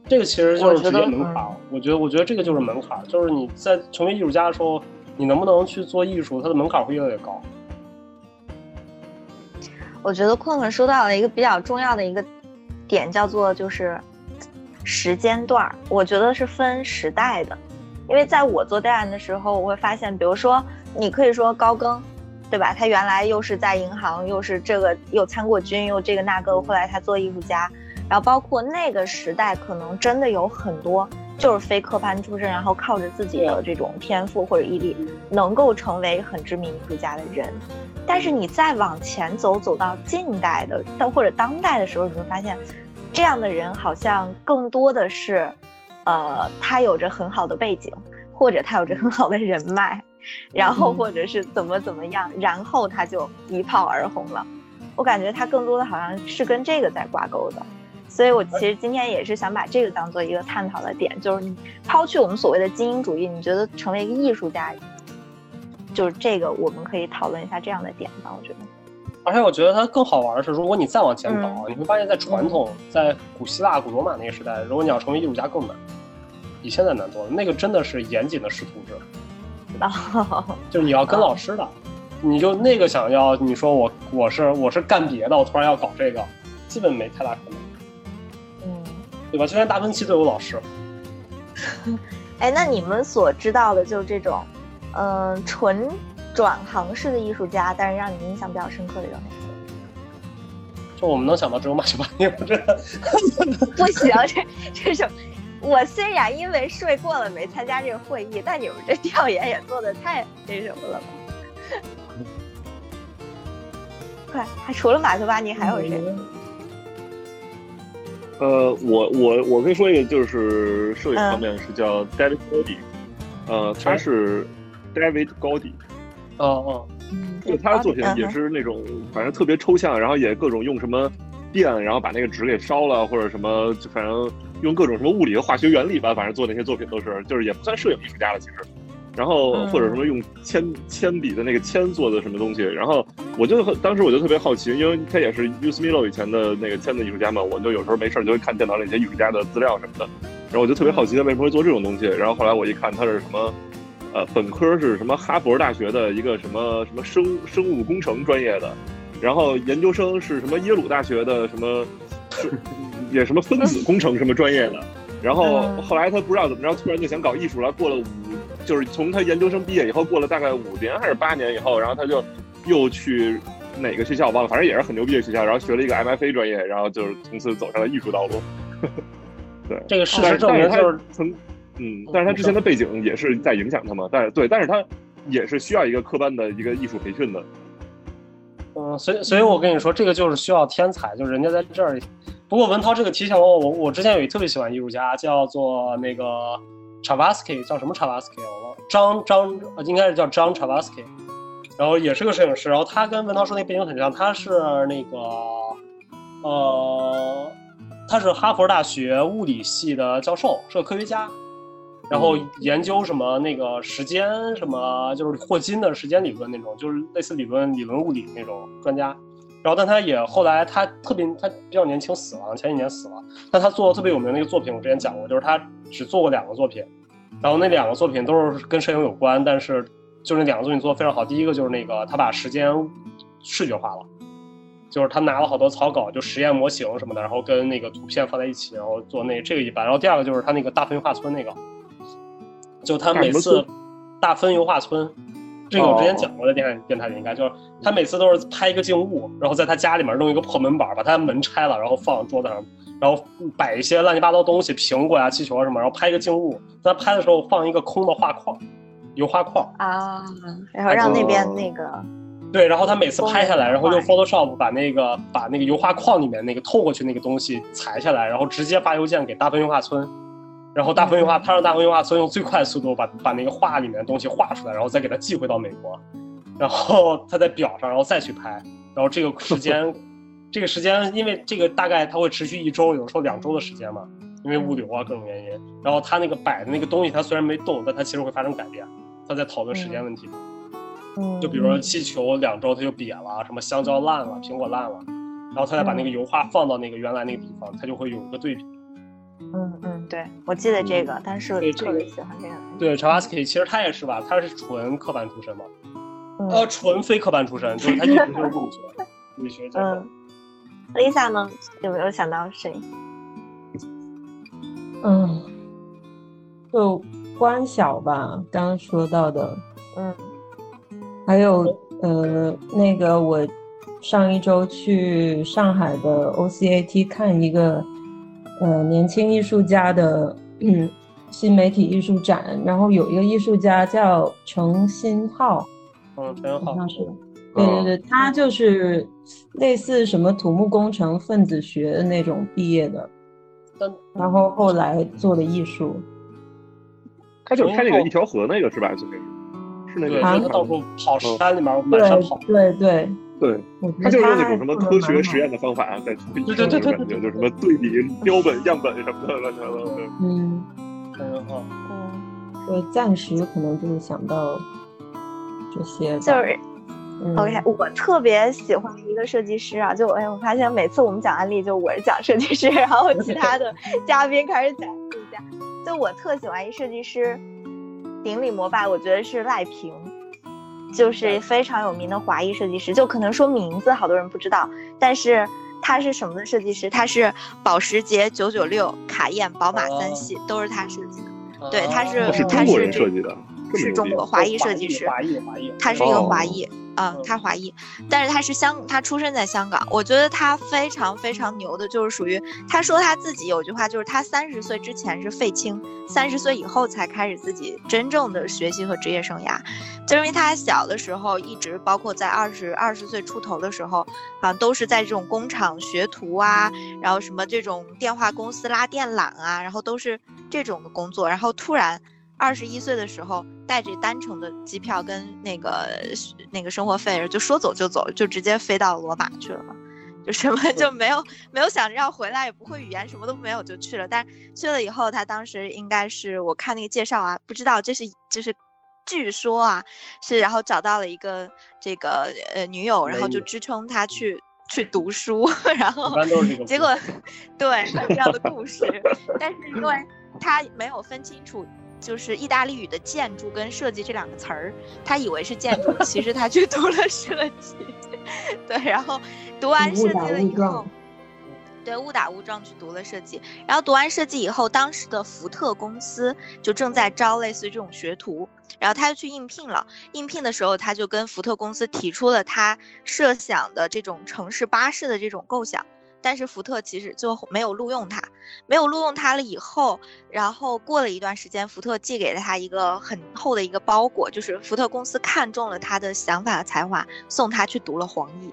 这个其实就是职业门槛。我觉得，我觉得这个就是门槛，就是你在成为艺术家的时候，你能不能去做艺术，它的门槛会越来越高。我觉得困困说到了一个比较重要的一个点，叫做就是时间段我觉得是分时代的，因为在我做代案的时候，我会发现，比如说你可以说高更，对吧？他原来又是在银行，又是这个又参过军，又这个那个，后来他做艺术家，然后包括那个时代，可能真的有很多就是非科班出身，然后靠着自己的这种天赋或者毅力，能够成为很知名艺术家的人。但是你再往前走，走到近代的，到或者当代的时候，你会发现，这样的人好像更多的是，呃，他有着很好的背景，或者他有着很好的人脉，然后或者是怎么怎么样，然后他就一炮而红了。我感觉他更多的好像是跟这个在挂钩的，所以我其实今天也是想把这个当做一个探讨的点，就是你抛去我们所谓的精英主义，你觉得成为一个艺术家？就是这个，我们可以讨论一下这样的点吧。我觉得，而且我觉得它更好玩的是，如果你再往前倒，你会发现在传统，在古希腊、古罗马那个时代，如果你要成为艺术家更难，比现在难多了。那个真的是严谨的师徒制，就是你要跟老师的，你就那个想要你说我我是我是干别的，我突然要搞这个，基本没太大可能。嗯，对吧？就连达芬奇都有老师。哎，那你们所知道的，就这种。嗯，纯转行式的艺术家，但是让你印象比较深刻的有哪些？就我们能想到只有马修巴尼，我 真的 不行。这这种，我虽然因为睡过了没参加这个会议，但你们这调研也做的太那什么了吧？快，还除了马修巴尼还有谁？呃，我我我可以说一个，就是摄影方面是叫 David Cody，呃，他是。David Gaudi，哦哦，就他的作品也是那种，反正特别抽象，然后也各种用什么电，然后把那个纸给烧了，或者什么，就反正用各种什么物理和化学原理吧，反正做那些作品都是，就是也不算摄影艺术家了，其实。然后或者什么用铅铅笔的那个铅做的什么东西，然后我就当时我就特别好奇，因为他也是 u s m i l o 以前的那个铅的艺术家嘛，我就有时候没事就会看电脑里那些艺术家的资料什么的，然后我就特别好奇他为什么会做这种东西，然后后来我一看他是什么。呃，本科是什么？哈佛大学的一个什么什么生生物工程专业的，然后研究生是什么耶鲁大学的什么，也什么分子工程什么专业的，然后后来他不知道怎么着，突然就想搞艺术了。过了五，就是从他研究生毕业以后，过了大概五年还是八年以后，然后他就又去哪个学校我忘了，反正也是很牛逼的学校，然后学了一个 MFA 专业，然后就是从此走上了艺术道路。对，这个事实证明就是从。嗯，但是他之前的背景也是在影响他嘛，但是对，但是他也是需要一个科班的一个艺术培训的。嗯，所以所以我跟你说，这个就是需要天才，就是人家在这儿。不过文涛这个提醒我，我我之前有一特别喜欢艺术家，叫做那个 Chavaski，叫什么 Chavaski 我忘了，张张应该是叫张 Chavaski，然后也是个摄影师，然后他跟文涛说那背景很像，他是那个呃，他是哈佛大学物理系的教授，是个科学家。然后研究什么那个时间什么，就是霍金的时间理论那种，就是类似理论理论物理那种专家。然后，但他也后来他特别他比较年轻死了，前几年死了。但他做的特别有名的一个作品，我之前讲过，就是他只做过两个作品，然后那两个作品都是跟摄影有关，但是就那两个作品做的非常好。第一个就是那个他把时间视觉化了。就是他拿了好多草稿，就实验模型什么的，然后跟那个图片放在一起，然后做那这个一般。然后第二个就是他那个大分油画村那个，就他每次大分油画村，这个我之前讲过的电电台里应该就是他每次都是拍一个静物，然后在他家里面弄一个破门板，把他门拆了，然后放桌子上，然后摆一些乱七八糟东西，苹果呀、气球啊什么，然后拍一个静物。在拍的时候放一个空的画框，油画框啊，然后让那边那个。对，然后他每次拍下来，然后用 Photoshop 把那个把那个油画框里面那个透过去那个东西裁下来，然后直接发邮件给大分油画村，然后大分油画他让大分油画村用最快速度把把那个画里面的东西画出来，然后再给他寄回到美国，然后他在表上，然后再去拍，然后这个时间，这个时间因为这个大概它会持续一周，有时候两周的时间嘛，因为物流啊各种原因，然后他那个摆的那个东西，他虽然没动，但他其实会发生改变，他在讨论时间问题。就比如说气球两周它就瘪了，什么香蕉烂了，苹果烂了，然后他再把那个油画放到那个原来那个地方，它就会有一个对比。嗯嗯，对，我记得这个，但是我特别喜欢这个。对，查瓦斯基其实他也是吧，他是纯科班出身嘛，呃，纯非科班出身，就是他一直就是物理学，物理学。嗯，Lisa 呢，有没有想到谁？嗯，就关晓吧，刚刚说到的，嗯。还有呃，那个我上一周去上海的 OCAT 看一个呃年轻艺术家的嗯新媒体艺术展，然后有一个艺术家叫程新浩，嗯，陈浩，是，对对对，他就是类似什么土木工程、分子学的那种毕业的，然后后来做的艺术，他就是开那个一条河那个是吧？就是。对，他到处跑山里面满山跑。对对对，他就是用那种什么科学实验的方法在对对对对对，就什么对比标本样本什么的乱七八糟的。嗯，很好。嗯，我暂时可能就是想到这些。就是 OK，我特别喜欢一个设计师啊，就哎，我发现每次我们讲案例，就我是讲设计师，然后其他的嘉宾开始讲艺术家。就我特喜欢一设计师。顶礼膜拜，我觉得是赖平，就是非常有名的华裔设计师。就可能说名字好多人不知道，但是他是什么的设计师？他是保时捷996、卡宴、宝马三系都是他设计的。对，他是他是设计的，是中国华裔设计师，华裔华裔，他是一个华裔。嗯，他华裔，但是他是香，他出生在香港。我觉得他非常非常牛的，就是属于他说他自己有句话，就是他三十岁之前是废青，三十岁以后才开始自己真正的学习和职业生涯。就因为他小的时候一直，包括在二十二十岁出头的时候，好像都是在这种工厂学徒啊，然后什么这种电话公司拉电缆啊，然后都是这种的工作，然后突然。二十一岁的时候，带着单程的机票跟那个那个生活费，就说走就走，就直接飞到罗马去了嘛，就什么就没有没有想着要回来，也不会语言，什么都没有就去了。但去了以后，他当时应该是我看那个介绍啊，不知道这是就是，据说啊是，然后找到了一个这个呃女友，然后就支撑他去去读书，然后 结果对这样的故事，但是因为他没有分清楚。就是意大利语的建筑跟设计这两个词儿，他以为是建筑，其实他去读了设计。对，然后读完设计了以后，对，误打误撞去读了设计。然后读完设计以后，当时的福特公司就正在招类似于这种学徒，然后他就去应聘了。应聘的时候，他就跟福特公司提出了他设想的这种城市巴士的这种构想。但是福特其实就没有录用他，没有录用他了以后，然后过了一段时间，福特寄给了他一个很厚的一个包裹，就是福特公司看中了他的想法和才华，送他去读了黄奕。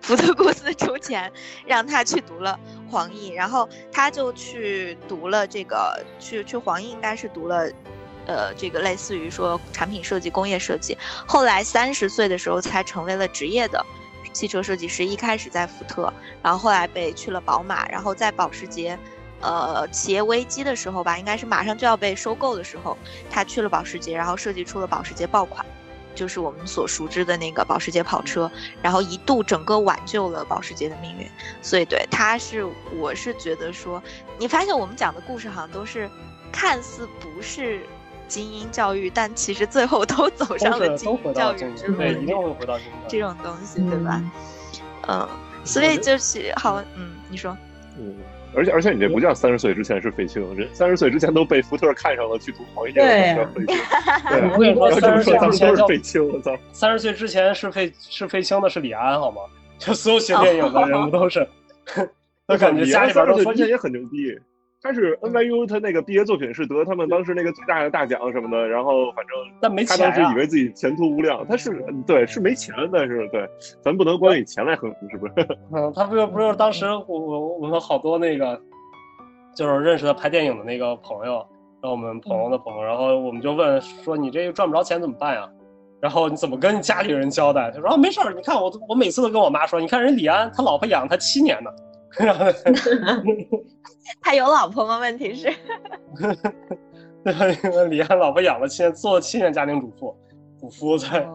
福特公司出钱让他去读了黄奕，然后他就去读了这个，去去黄奕应该是读了，呃，这个类似于说产品设计、工业设计，后来三十岁的时候才成为了职业的。汽车设计师一开始在福特，然后后来被去了宝马，然后在保时捷，呃，企业危机的时候吧，应该是马上就要被收购的时候，他去了保时捷，然后设计出了保时捷爆款，就是我们所熟知的那个保时捷跑车，然后一度整个挽救了保时捷的命运。所以对他是，我是觉得说，你发现我们讲的故事好像都是看似不是。精英教育，但其实最后都走上了精英教育之路。对，一定会回到这种东西，对吧？嗯，所以就是好，嗯，你说，嗯，而且而且你这不叫三十岁之前是废青，这三十岁之前都被福特看上了去读行业，对，我跟你说，三十岁之前是废青，我操，三十岁之前是废是废青的是李安，好吗？就所有写电影的人 都是，我感觉家里边都之前也很牛逼。他是 NYU，他那个毕业作品是得他们当时那个最大的大奖什么的，然后反正但没钱他当时以为自己前途无量，他是对是没钱，但是对，咱不能光以钱来衡量，是不是？嗯，他不是不是当时我我我们好多那个就是认识的拍电影的那个朋友，然后我们朋友的朋友，然后我们就问说你这赚不着钱怎么办呀？然后你怎么跟家里人交代？他说啊没事儿，你看我我每次都跟我妈说，你看人李安他老婆养他七年呢。他有老婆吗？问题是，李安老婆养了七年，做了七年家庭主妇，主夫在。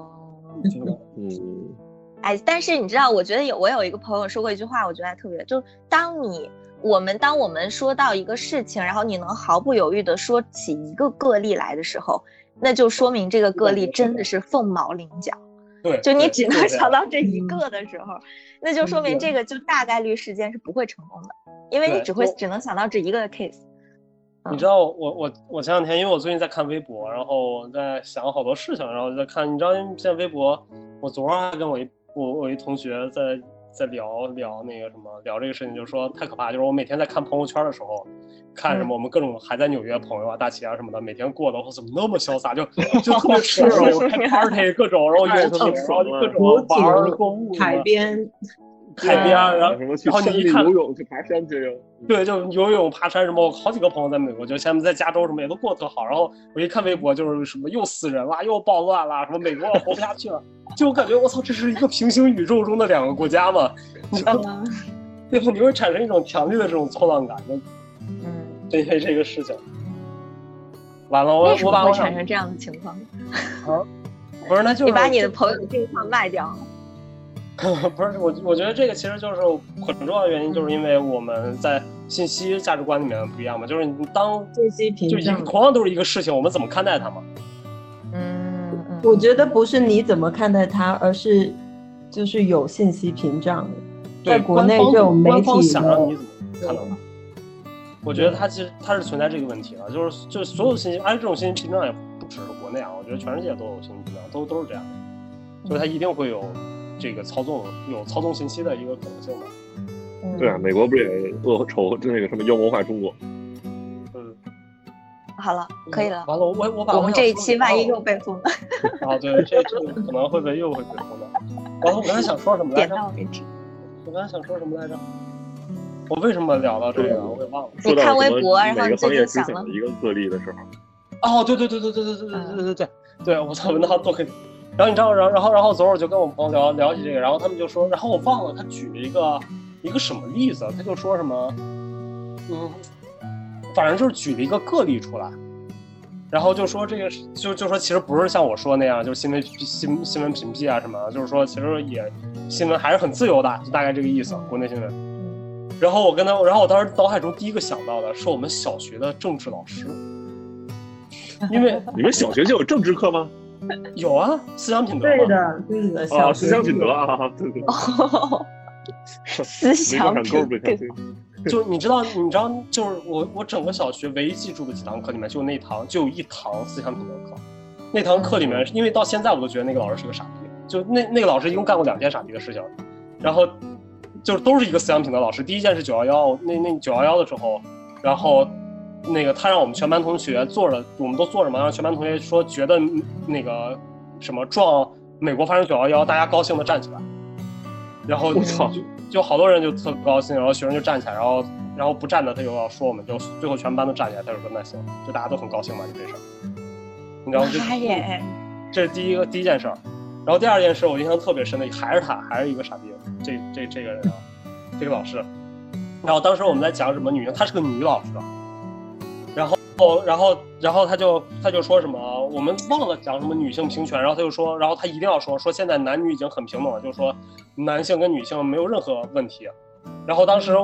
嗯，哎，但是你知道，我觉得有我有一个朋友说过一句话，我觉得还特别，就当你我们当我们说到一个事情，然后你能毫不犹豫的说起一个个例来的时候，那就说明这个个例真的是凤毛麟角。对，就你只能想到这一个的时候，那就说明这个就大概率事件是不会成功的，因为你只会只能想到这一个 case。你知道我我我前两天，因为我最近在看微博，然后在想好多事情，然后在看，你知道现在微博，我昨儿还跟我一我我一同学在。在聊聊那个什么，聊这个事情，就是说太可怕。就是我每天在看朋友圈的时候，看什么我们各种还在纽约朋友啊、大齐啊什么的，每天过得我怎么那么潇洒，就 就特别吃开 party 各种，然后游艇，然后各种玩购物，海边。海边，然后然后你一看游泳去爬山去，对，就游泳爬山什么。我好几个朋友在美国，就现在在加州什么也都过得特好。然后我一看微博，就是什么又死人了，又暴乱了，什么美国要活不下去了。就我感觉，我操，这是一个平行宇宙中的两个国家嘛？你知道吗？最后你会产生一种强烈的这种错乱感，就嗯，因为这个事情。完了，我我把我产生这样的情况？啊，不是，那 就你把你的朋友的这块卖掉了。不是我，我觉得这个其实就是很重要的原因，就是因为我们在信息价值观里面不一样嘛。就是你当信息屏障，同样都是一个事情，我们怎么看待它嘛？嗯，我觉得不是你怎么看待它，而是就是有信息屏障，在国内这种媒体想让你怎么看到它？我觉得它其实它是存在这个问题的，就是就是所有信息，而且这种信息屏障也不只是国内啊，我觉得全世界都有信息屏障，都都是这样，所以它一定会有。这个操纵有操纵信息的一个可能性吧？对啊，美国不是也恶丑那个什么妖魔化中国？嗯，好了，可以了。完了，我我把我们这一期万一又被封了。啊，对，这这可能会被又会被封的。完了，我刚才想说什么来着？我刚才想说什么来着？我为什么聊到这个？我给忘了。你看微博，然后最近想了一个个例的时候。哦，对对对对对对对对对对对对，我操，那都可以。然后你知道，然后然后然后昨儿我就跟我朋友聊聊起这个，然后他们就说，然后我忘了他举了一个一个什么例子，他就说什么，嗯，反正就是举了一个个例出来，然后就说这个就就说其实不是像我说那样，就是新闻新新闻屏蔽啊什么，就是说其实也新闻还是很自由的，就大概这个意思，国内新闻。然后我跟他，然后我当时脑海中第一个想到的是我们小学的政治老师，因为 你们小学就有政治课吗？有啊，思想品德。对的，对的。啊，思想品德啊，对对。思想品德。就你知道，你知道，就是我我整个小学唯一记住的几堂课里面，就那堂就有一堂思想品德课。那堂课里面，因为到现在我都觉得那个老师是个傻逼。就那那个老师一共干过两件傻逼的事情，然后就都是一个思想品德老师。第一件是九幺幺，那那九幺幺的时候，然后。那个他让我们全班同学坐着，我们都坐着嘛。让全班同学说觉得那个什么撞美国发生九幺幺，大家高兴的站起来。然后就就好多人就特高兴，然后学生就站起来，然后然后不站的他又要说我们，就最后全班都站起来。他就说那行，就大家都很高兴嘛，就这事儿。你知道吗？这是第一个第一件事儿。然后第二件事我印象特别深的还是他，还是一个傻逼。这这这个人啊，这个老师。然后当时我们在讲什么女，她是个女老师。然哦，然后，然后他就他就说什么，我们忘了讲什么女性平权，然后他就说，然后他一定要说说现在男女已经很平等了，就是说男性跟女性没有任何问题。然后当时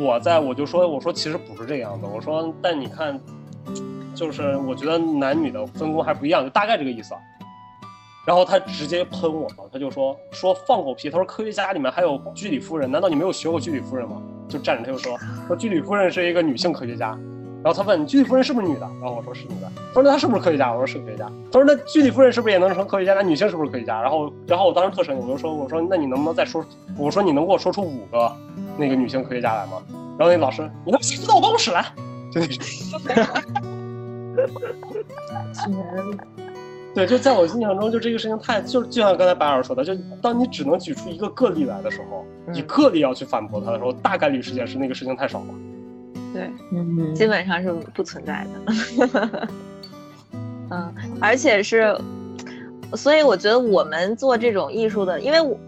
我在我就说我说其实不是这样的，我说但你看，就是我觉得男女的分工还不一样，就大概这个意思。然后他直接喷我了，他就说说放狗屁，他说科学家里面还有居里夫人，难道你没有学过居里夫人吗？就站着他就说说居里夫人是一个女性科学家，然后他问居里夫人是不是女的，然后我说是女的，他说那她是不是科学家？我说是科学家，他说那居里夫人是不是也能成科学家？那女性是不是科学家？然后然后我当时特生气，我就说我说那你能不能再说？我说你能给我说出五个那个女性科学家来吗？然后那老师你能写到我办公室来？就那种。对，就在我印象中，就这个事情太，就就像刚才白老师说的，就当你只能举出一个个例来的时候，以个例要去反驳他的时候，大概率事件是那个事情太少了。对，基本上是不存在的。嗯，而且是，所以我觉得我们做这种艺术的，因为我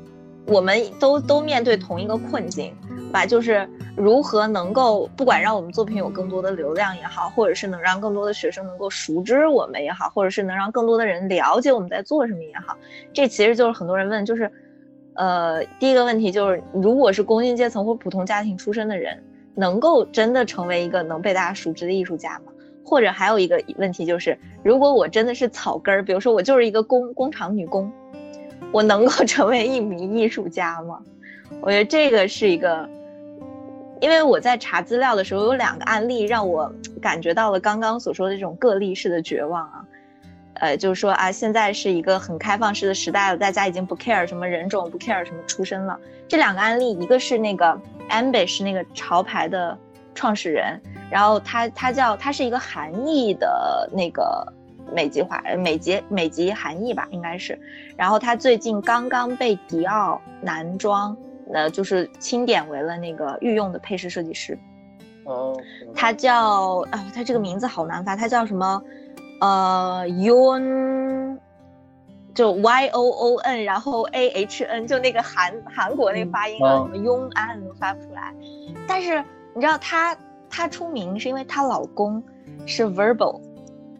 我们都都面对同一个困境吧，就是。如何能够不管让我们作品有更多的流量也好，或者是能让更多的学生能够熟知我们也好，或者是能让更多的人了解我们在做什么也好，这其实就是很多人问，就是，呃，第一个问题就是，如果是工薪阶层或普通家庭出身的人，能够真的成为一个能被大家熟知的艺术家吗？或者还有一个问题就是，如果我真的是草根儿，比如说我就是一个工工厂女工，我能够成为一名艺术家吗？我觉得这个是一个。因为我在查资料的时候，有两个案例让我感觉到了刚刚所说的这种个例式的绝望啊，呃，就是说啊，现在是一个很开放式的时代了，大家已经不 care 什么人种，不 care 什么出身了。这两个案例，一个是那个 Ambish 那个潮牌的创始人，然后他他叫他是一个韩裔的那个美籍华美籍美籍韩裔吧，应该是，然后他最近刚刚被迪奥男装。呃，就是钦点为了那个御用的配饰设计师，哦，他叫啊，他这个名字好难发，他叫什么？呃，Yoon，就 Y O O N，然后 A H N，就那个韩韩国那个发音啊，什么 Yoon An 发不出来。但是你知道她她出名是因为她老公是 Verbal。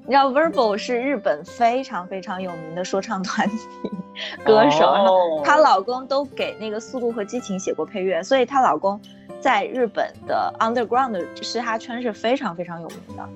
你知道 Verbal 是日本非常非常有名的说唱团体 歌手，然后她老公都给那个《速度和激情》写过配乐，所以她老公在日本的 Underground 的嘻哈圈是非常非常有名的。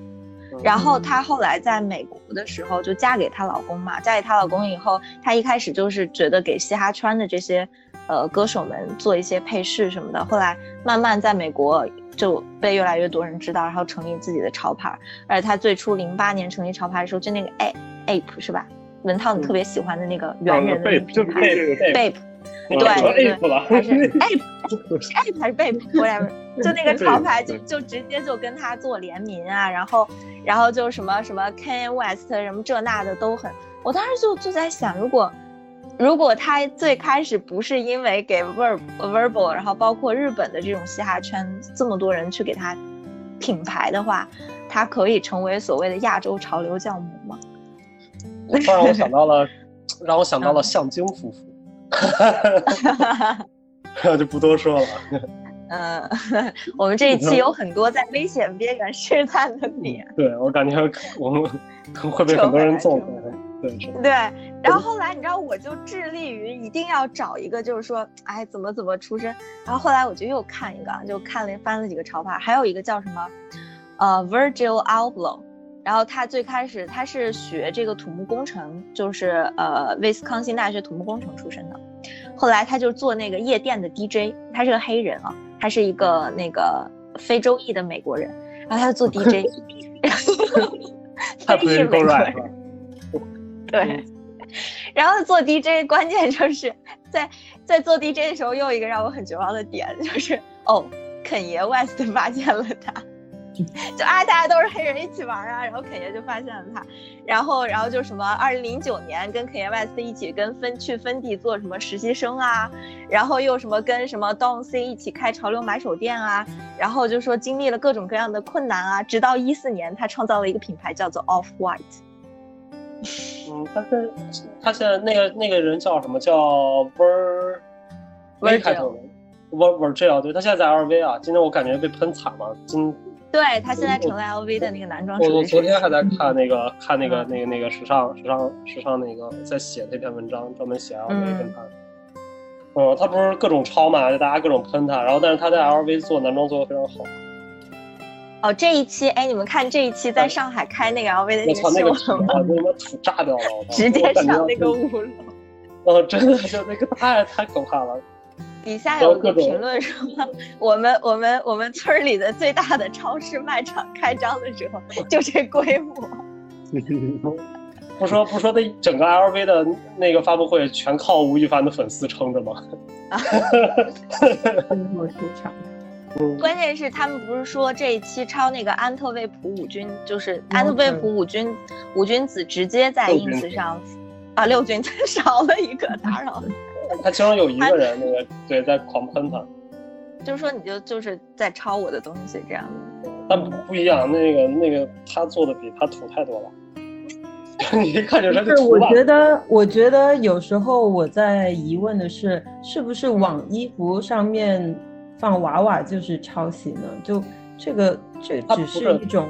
然后她后来在美国的时候就嫁给她老公嘛，嫁给她老公以后，她一开始就是觉得给嘻哈圈的这些呃歌手们做一些配饰什么的，后来慢慢在美国。就被越来越多人知道，然后成立自己的潮牌。而且她最初零八年成立潮牌的时候，就那个 A Ape 是吧？文涛你特别喜欢的那个猿人的品牌对对，还是 Ape，Ape 还是 Bape，whatever，就那个潮牌就就直接就跟他做联名啊，然后然后就什么什么 Kanye West 什么这那的都很，我当时就就在想，如果。如果他最开始不是因为给 Verb Verbal，然后包括日本的这种嘻哈圈这么多人去给他品牌的话，他可以成为所谓的亚洲潮流教母吗？让我想到了，让我想到了向京夫妇，那 就不多说了。嗯，我们这一期有很多在危险边缘试探的你。对我感觉我们会被很多人揍。对，然后后来你知道，我就致力于一定要找一个，就是说，哎，怎么怎么出身。然后后来我就又看一个，就看了翻了几个潮牌，还有一个叫什么，呃，Virgil Abloh。然后他最开始他是学这个土木工程，就是呃威斯康星大学土木工程出身的。后来他就做那个夜店的 DJ，他是个黑人啊，他是一个那个非洲裔的美国人，然后他就做 DJ，非裔美国人。对，然后做 DJ，关键就是在在做 DJ 的时候，又一个让我很绝望的点就是，哦，肯爷 West 发现了他，就啊，大家都是黑人一起玩啊，然后肯爷就发现了他，然后然后就什么，二零零九年跟肯爷 West 一起跟分去分地做什么实习生啊，然后又什么跟什么 Don C 一起开潮流买手店啊，然后就说经历了各种各样的困难啊，直到一四年他创造了一个品牌叫做 Off White。嗯，他现他现在那个那个人叫什么？叫 Ver V 开头的 Ver Vergil，对他现在在 LV 啊。今天我感觉被喷惨了。今对他现在成了 LV 的那个男装。我我昨天还在看那个看那个那个那个时尚时尚时尚那个在写那篇文章，专门写 LV 跟他。嗯，他不是各种抄嘛，就大家各种喷他，然后但是他在 LV 做男装做的非常好。哦，这一期，哎，你们看这一期在上海开那个 LV 的那个秀了吗？被他妈土炸掉了，直接上那个五楼。哦，真的是那个太太可怕了。底下有个评论说，我们我们我们村里的最大的超市卖场开张的时候就这规模。不说不说，那整个 LV 的那个发布会全靠吴亦凡的粉丝撑着吗？哈哈哈出场。关键是他们不是说这一期抄那个安特卫普五军，就是安特卫普五军五君子直接在 ins 上，啊六君子 少了一个，打扰了。他其中有一个人，那个对在狂喷他，就是说你就就是在抄我的东西这样的。但不一样，那个那个他做的比他土太多了。你一看就是是，我觉得，我觉得有时候我在疑问的是，是不是往衣服上面放娃娃就是抄袭呢？就这个，这只是一种。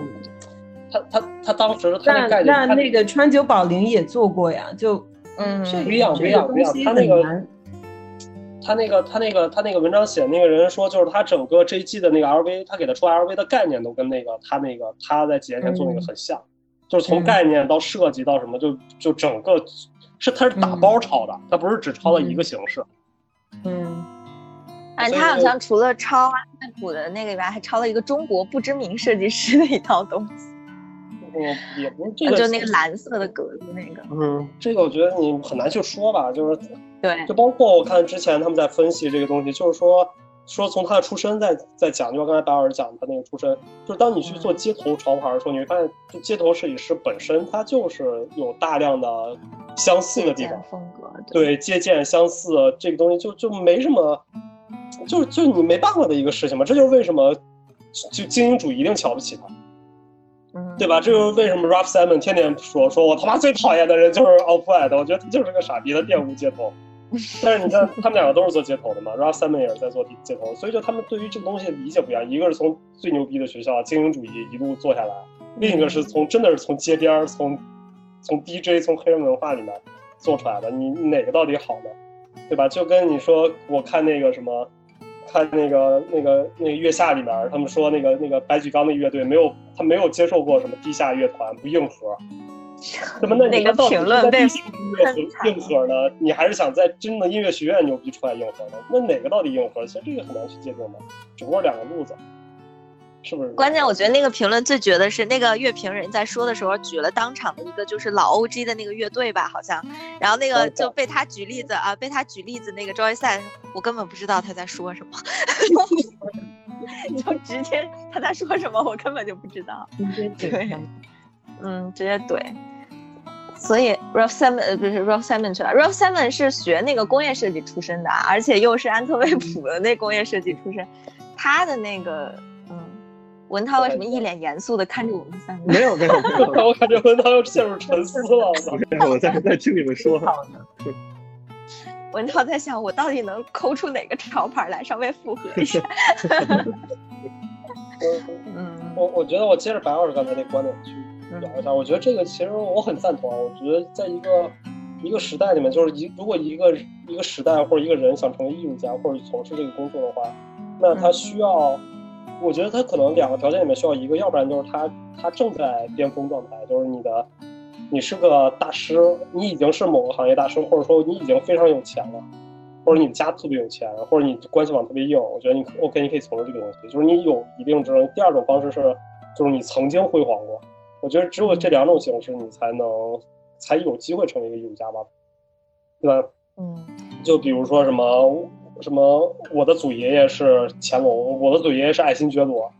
他他他当时那那那个川久保玲也做过呀，就嗯，不一样不一样不一样，他那个他那个他那个他那个文章写的那个人说，就是他整个这一季的那个 LV，他给他出 LV 的概念都跟那个他那个他在几年前做那个很像。就是从概念到设计到什么，就就整个是他是打包抄的，他不是只抄了一个形式。嗯，哎，他好像除了抄安踏普的那个以外，还抄了一个中国不知名设计师的一套东西。嗯，也不是这个，就那个蓝色的格子那个。嗯，这个我觉得你很难去说吧，就是对，就包括我看之前他们在分析这个东西，就是说。说从他的出身在在讲，就刚才白老师讲他那个出身，就是当你去做街头潮牌的时候，你会发现，就街头设计师本身他就是有大量的相似的地方，风格对借鉴相似这个东西就就没什么，就就你没办法的一个事情嘛。这就是为什么就精英主义一定瞧不起他，嗯，对吧？这就是为什么 Ralph Simon 天天说说我他妈最讨厌的人就是 Off White，我觉得他就是个傻逼，他玷污街头。但是你看，他们两个都是做街头的嘛，Ralph Simon 也是在做街头，所以就他们对于这个东西的理解不一样。一个是从最牛逼的学校精英主义一路做下来，另一个是从真的是从街边从从 DJ 从黑人文化里面做出来的。你哪个到底好呢？对吧？就跟你说，我看那个什么，看那个那个那个月下里面，他们说那个那个白举纲的乐队没有他没有接受过什么地下乐团，不硬核。怎么？那你个评论被硬核呢？你还是想在真正的音乐学院牛逼出来硬核呢？那哪个到底硬核？其实这个很难去界定的，只不过两个路子，是不是？关键我觉得那个评论最绝的是那个乐评人在说的时候举了当场的一个就是老 OG 的那个乐队吧，好像，然后那个就被他举例子啊，被他举例子那个 Joyce，我根本不知道他在说什么，就直接他在说什么，我根本就不知道，直接怼。嗯，直接怼。所以 Ralph Simon 呃不是 Ralph Simon 去了，Ralph Simon 是学那个工业设计出身的，而且又是安特卫普的那工业设计出身。他的那个嗯，文涛为什么一脸严肃的看着我们三个？没有没有没有，我感觉文涛又陷入沉思了。我 在在听你们说。文涛在想，我到底能抠出哪个潮牌来，稍微复合一下。嗯，我我觉得我接着白老师刚才那观点去。聊一下，我觉得这个其实我很赞同啊。我觉得在一个一个时代里面，就是一如果一个一个时代或者一个人想成为艺术家或者从事这个工作的话，那他需要，我觉得他可能两个条件里面需要一个，要不然就是他他正在巅峰状态，就是你的你是个大师，你已经是某个行业大师，或者说你已经非常有钱了，或者你的家特别有钱，或者你关系网特别硬，我觉得你 OK，你可以从事这个东西，就是你有一定知名。第二种方式是，就是你曾经辉煌过。我觉得只有这两种形式，你才能才有机会成为一个艺术家吧，对吧？嗯，就比如说什么什么，我的祖爷爷是乾隆，我的祖爷爷是爱新觉罗，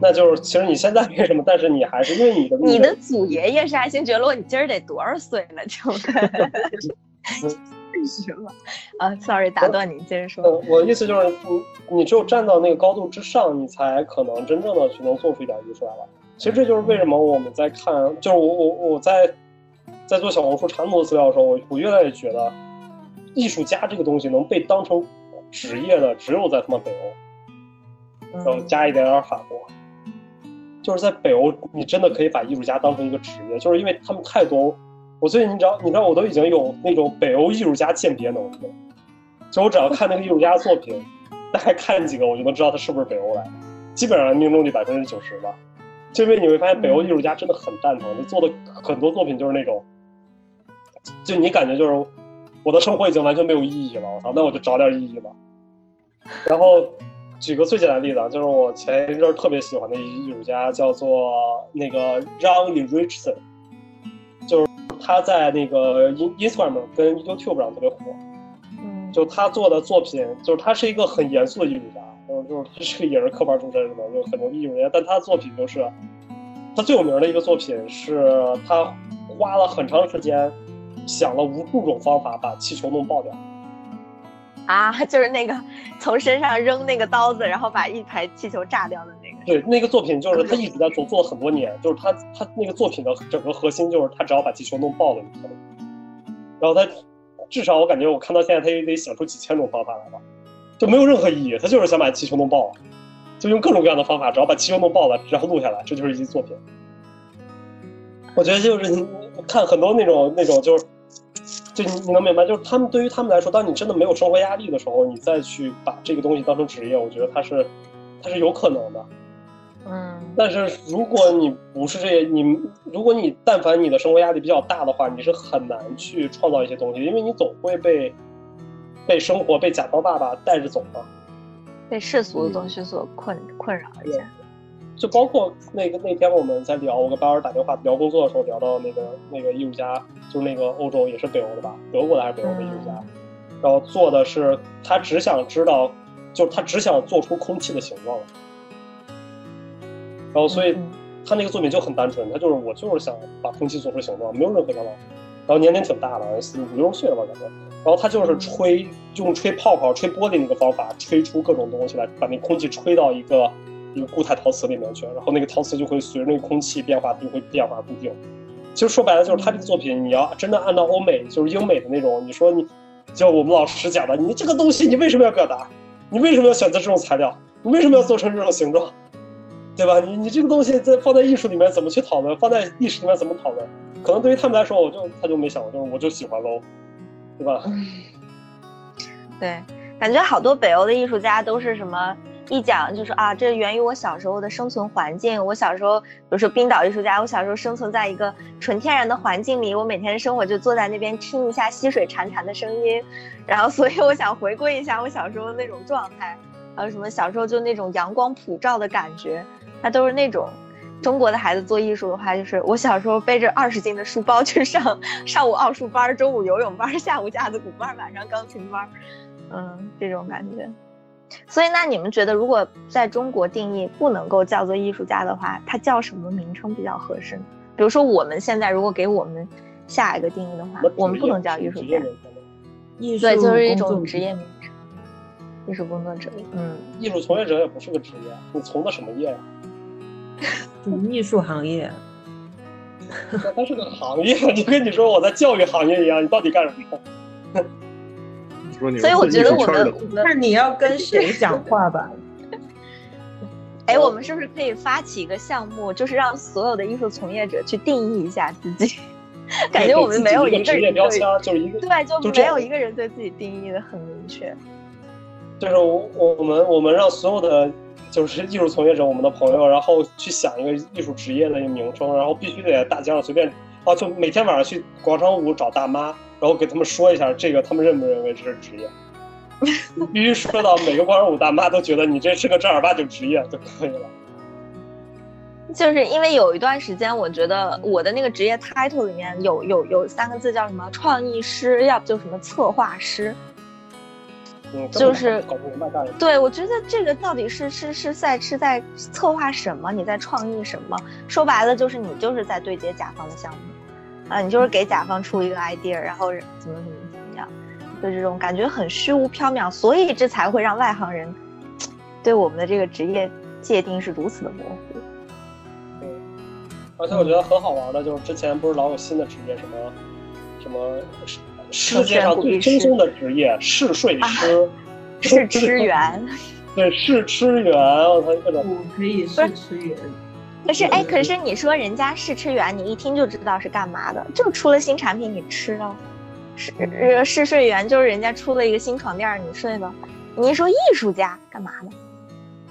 那就是其实你现在没什么，但是你还是因为你的你的祖爷爷是爱新觉罗，你今儿得多少岁了？就什么啊？Sorry，打断你，接着说。我的意思就是，你你只有站到那个高度之上，你才可能真正的去能做出一点艺术来吧。其实这就是为什么我们在看，就是我我我在在做小红书长图资料的时候，我我越来越觉得，艺术家这个东西能被当成职业的，只有在他妈北欧，然后加一点点法国，就是在北欧，你真的可以把艺术家当成一个职业，就是因为他们太多。我最近你知道，你知道我都已经有那种北欧艺术家鉴别能力了，就我只要看那个艺术家作品，大概看几个，我就能知道他是不是北欧来的。基本上命中率百分之九十吧。就因为你会发现北欧艺术家真的很蛋疼，他做的很多作品就是那种，就你感觉就是我的生活已经完全没有意义了，我操，那我就找点意义吧。然后举个最简单的例子啊，就是我前一阵特别喜欢的一艺术家叫做那个 John Richardson，就是他在那个 Instagram 跟 YouTube 上特别火。嗯就他做的作品，就是他是一个很严肃的艺术家，嗯，就是他是个也是科班出身，的嘛？就很牛逼艺术家。但他的作品就是，他最有名的一个作品是他花了很长时间，想了无数种方法把气球弄爆掉。啊，就是那个从身上扔那个刀子，然后把一排气球炸掉的那个。对，那个作品就是他一直在做，做了很多年。就是他他那个作品的整个核心就是他只要把气球弄爆了就可以。然后他。至少我感觉我看到现在，他也得想出几千种方法来吧，就没有任何意义。他就是想把气球弄爆，就用各种各样的方法，只要把气球弄爆了，然后录下来，这就是一集作品。我觉得就是你看很多那种那种，就是就你你能明白，就是他们对于他们来说，当你真的没有生活压力的时候，你再去把这个东西当成职业，我觉得它是它是有可能的。嗯，但是如果你不是这些，你如果你但凡你的生活压力比较大的话，你是很难去创造一些东西，因为你总会被被生活、被甲方爸爸带着走嘛，被世俗的东西所困困扰一下。就包括那个那天我们在聊，我跟巴尔打电话聊工作的时候，聊到那个那个艺术家，就是那个欧洲也是北欧的吧，德国的还是北欧的艺术家，然后做的是他只想知道，就他只想做出空气的形状。然后，所以他那个作品就很单纯，他就是我就是想把空气做出形状，没有任何想法。然后年龄挺大的，五六十岁了吧感觉。然后他就是吹，用吹泡泡、吹玻璃那个方法，吹出各种东西来，把那空气吹到一个一个固态陶瓷里面去，然后那个陶瓷就会随着那个空气变化就会变化固定。其实说白了就是他这个作品，你要真的按照欧美就是英美的那种，你说你就我们老师讲的，你这个东西你为什么要表达？你为什么要选择这种材料？你为什么要做成这种形状？对吧？你你这个东西在放在艺术里面怎么去讨论？放在历史里面怎么讨论？可能对于他们来说，我就他就没想过，就是我就喜欢喽，对吧？对，感觉好多北欧的艺术家都是什么一讲就是啊，这源于我小时候的生存环境。我小时候，比如说冰岛艺术家，我小时候生存在一个纯天然的环境里，我每天生活就坐在那边听一下溪水潺潺的声音，然后所以我想回归一下我小时候那种状态，还有什么小时候就那种阳光普照的感觉。它都是那种中国的孩子做艺术的话，就是我小时候背着二十斤的书包去上上午奥数班，中午游泳班，下午架子鼓班，晚上钢琴班，嗯，这种感觉。所以，那你们觉得，如果在中国定义不能够叫做艺术家的话，他叫什么名称比较合适呢？比如说，我们现在如果给我们下一个定义的话，我们不能叫艺术家，对，就是一种职业名称，艺术工作者。嗯，艺术从业者也不是个职业，你从的什么业呀？艺术行业，它是个行业，就跟你说我在教育行业一样，你到底干什么？所以我觉得我们，那你要跟谁讲话吧？哎，我们是不是可以发起一个项目，就是让所有的艺术从业者去定义一下自己？感觉我们没有一个职业标签，就是一个对，就没有一个人对自己定义的很明确。就是我我们我们让所有的。就是艺术从业者，我们的朋友，然后去想一个艺术职业的一个名称，然后必须得大街上随便，啊，就每天晚上去广场舞找大妈，然后给他们说一下这个，他们认不认为这是职业？你必须说到每个广场舞大妈都觉得你这是个正儿八经职业就可以了。就是因为有一段时间，我觉得我的那个职业 title 里面有有有三个字叫什么创意师，要不就什么策划师。就是搞不明白对，我觉得这个到底是是是在是在策划什么？你在创意什么？说白了就是你就是在对接甲方的项目，啊，你就是给甲方出一个 idea，然后怎么怎么怎么样，就这种感觉很虚无缥缈，所以这才会让外行人对我们的这个职业界定是如此的模糊。对，而且我觉得很好玩的就是之前不是老有新的职业什么什么。世界上最轻松的职业试睡师，试吃员，对试吃员，我操，各种可以试吃员。可是哎，可是你说人家试吃员，你一听就知道是干嘛的，就出了新产品你吃了。试试睡员就是人家出了一个新床垫你睡了。你一说艺术家干嘛的？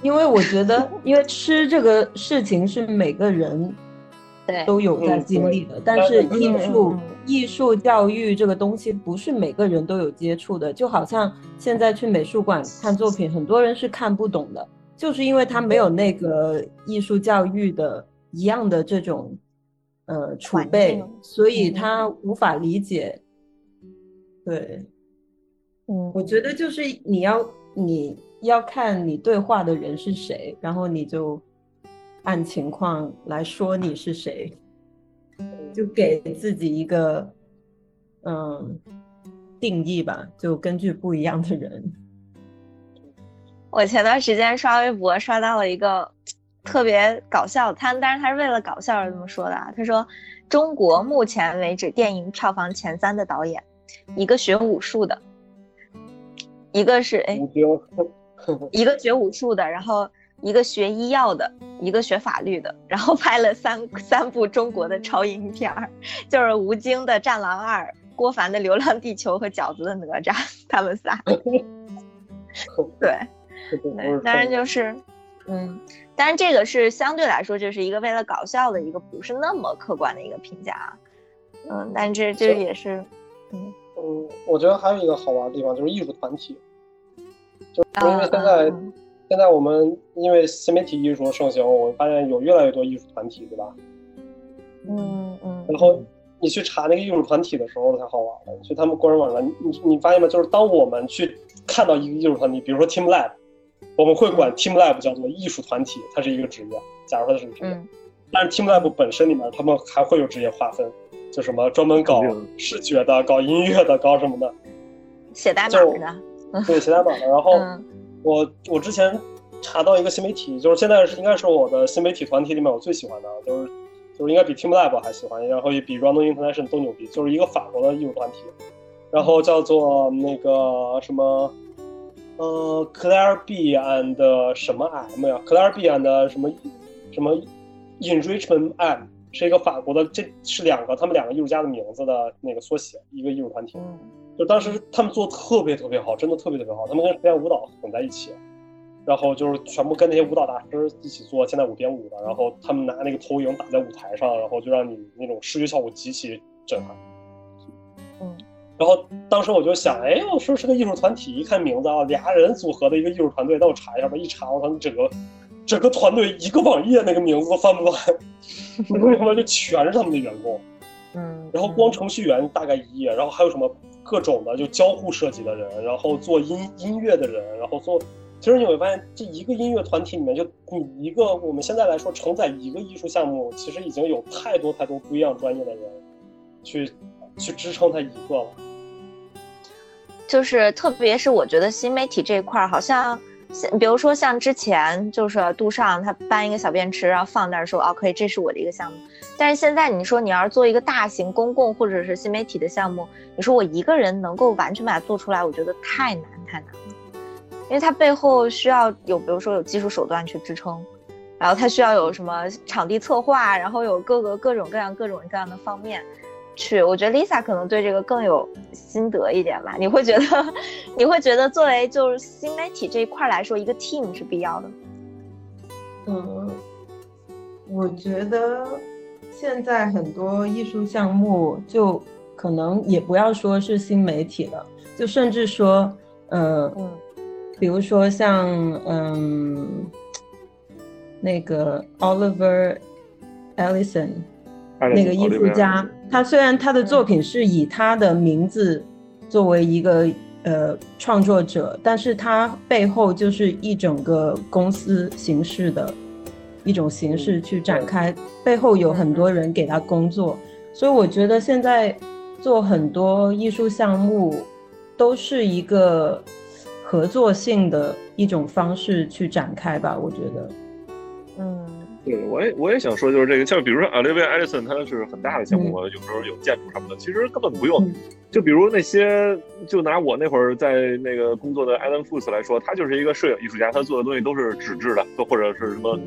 因为我觉得，因为吃这个事情是每个人都有在经历的，但是艺术艺术教育这个东西不是每个人都有接触的，就好像现在去美术馆看作品，很多人是看不懂的，就是因为他没有那个艺术教育的一样的这种呃储备，所以他无法理解。对，嗯，我觉得就是你要你。要看你对话的人是谁，然后你就按情况来说你是谁，就给自己一个嗯定义吧，就根据不一样的人。我前段时间刷微博刷到了一个特别搞笑，他但是他是为了搞笑而这么说的啊。他说中国目前为止电影票房前三的导演，一个学武术的，一个是哎。一个学武术的，然后一个学医药的，一个学法律的，然后拍了三三部中国的超英片儿，就是吴京的《战狼二》，郭帆的《流浪地球》和饺子的《哪吒》，他们仨。对，对，当然就是，嗯，当然这个是相对来说就是一个为了搞笑的一个不是那么客观的一个评价啊，嗯，但这这也是，嗯嗯，我觉得还有一个好玩的地方就是艺术团体。就因为现在，现在我们因为新媒体艺术盛行，我发现有越来越多艺术团体，对吧？嗯嗯。然后你去查那个艺术团体的时候才好玩了，去他们个人网站，你你发现吗？就是当我们去看到一个艺术团体，比如说 Team Lab，我们会管 Team Lab 叫做艺术团体，它是一个职业。假如说它是个职业，但是 Team Lab 本身里面，他们还会有职业划分，就什么专门搞视觉的、搞音乐的、搞什么的，写代码的。对，写代码的。然后我我之前查到一个新媒体，就是现在是应该是我的新媒体团体里面我最喜欢的，就是就是应该比 TeamLab 还喜欢，然后也比 Random International 都牛逼，就是一个法国的艺术团体，然后叫做那个什么呃 Claire B and 什么 M 呀，Claire B and 什么什么 Enrichment M 是一个法国的，这是两个他们两个艺术家的名字的那个缩写，一个艺术团体。就当时他们做的特别特别好，真的特别特别好。他们跟实验舞蹈混在一起，然后就是全部跟那些舞蹈大师一起做现代舞编舞的。然后他们拿那个投影打在舞台上，然后就让你那种视觉效果极其震撼。嗯。然后当时我就想，哎，我说是个艺术团体，一看名字啊，俩人组合的一个艺术团队。那我查一下吧，一查我操，整个整个团队一个网页那个名字都翻不完，为什么就全是他们的员工？嗯。然后光程序员大概一页，然后还有什么？各种的就交互设计的人，然后做音音乐的人，然后做，其实你会发现，这一个音乐团体里面，就你一个我们现在来说承载一个艺术项目，其实已经有太多太多不一样专业的人，去去支撑它一个了。就是特别是我觉得新媒体这一块儿，好像像比如说像之前就是杜尚他搬一个小便池，然后放那儿说哦可以，这是我的一个项目。但是现在你说你要是做一个大型公共或者是新媒体的项目，你说我一个人能够完全把它做出来，我觉得太难太难了，因为它背后需要有，比如说有技术手段去支撑，然后它需要有什么场地策划，然后有各个各种各样各种各样的方面，去。我觉得 Lisa 可能对这个更有心得一点吧。你会觉得，你会觉得作为就是新媒体这一块来说，一个 team 是必要的。嗯，我觉得。现在很多艺术项目就可能也不要说是新媒体了，就甚至说，呃，比如说像嗯，那个 Oliver Ellison 那个艺术家，他虽然他的作品是以他的名字作为一个呃创作者，但是他背后就是一整个公司形式的。一种形式去展开，背后有很多人给他工作，所以我觉得现在做很多艺术项目都是一个合作性的一种方式去展开吧。我觉得，嗯，对，我也我也想说，就是这个，像比如说 Olivia Ellison，他是很大的项目，有时候有建筑什么的，其实根本不用。就比如那些，就拿我那会儿在那个工作的 Alan Fuss 来说，他就是一个摄影艺术家，他做的东西都是纸质的，都或者是什么。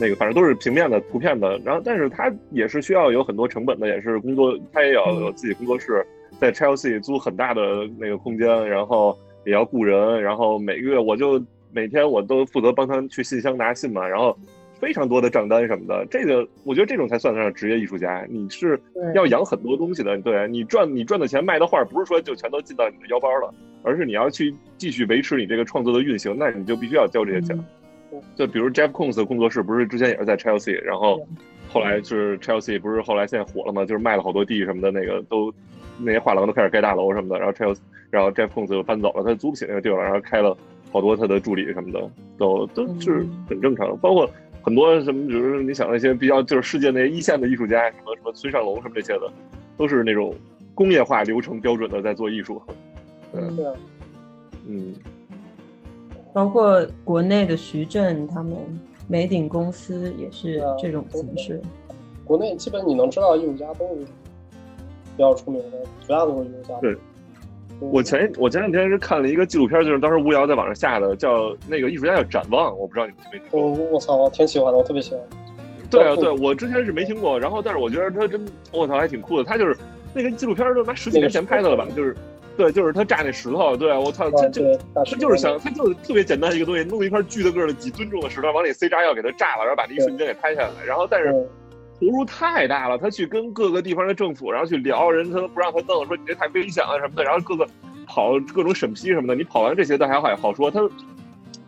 那个反正都是平面的图片的，然后但是他也是需要有很多成本的，也是工作，他也要有自己工作室，在 Chelsea 租很大的那个空间，然后也要雇人，然后每个月我就每每天我都负责帮他去信箱拿信嘛，然后非常多的账单什么的。这个我觉得这种才算得上职业艺术家。你是要养很多东西的，对你赚你赚的钱卖的画，不是说就全都进到你的腰包了，而是你要去继续维持你这个创作的运行，那你就必须要交这些钱。就比如 Jeff Koons 的工作室，不是之前也是在 Chelsea，然后后来就是 Chelsea 不是后来现在火了嘛，就是卖了好多地什么的，那个都那些画廊都开始盖大楼什么的，然后 Chelsea，然后 Jeff Koons 又搬走了，他租不起那个地了，然后开了好多他的助理什么的，都都是很正常的。包括很多什么，比如你想那些比较就是世界那些一线的艺术家，什么什么村上龙什么这些的，都是那种工业化流程标准的在做艺术。嗯，嗯。包括国内的徐震他们美鼎公司也是这种形式。国内基本你能知道艺术家都是比较出名的，绝大多数艺术家。对，我前我前两天是看了一个纪录片，就是当时吴瑶在网上下的，叫那个艺术家叫展望，我不知道你们听没听过。我操，我挺喜欢的，我特别喜欢。对啊，对我之前是没听过，然后但是我觉得他真，我操，还挺酷的。他就是那个纪录片都妈十几年前拍的了吧，就是。对，就是他炸那石头。对我操，他就他就是想，他就是特别简单一个东西，弄一块巨大个的几吨重的石头，往里塞炸药，给它炸了，然后把那一瞬间给拍下来。然后，但是投入太大了，他去跟各个地方的政府，然后去聊，人他都不让他弄，说你这太危险了什么的。然后各个跑各种审批什么的，你跑完这些，倒还好好说。他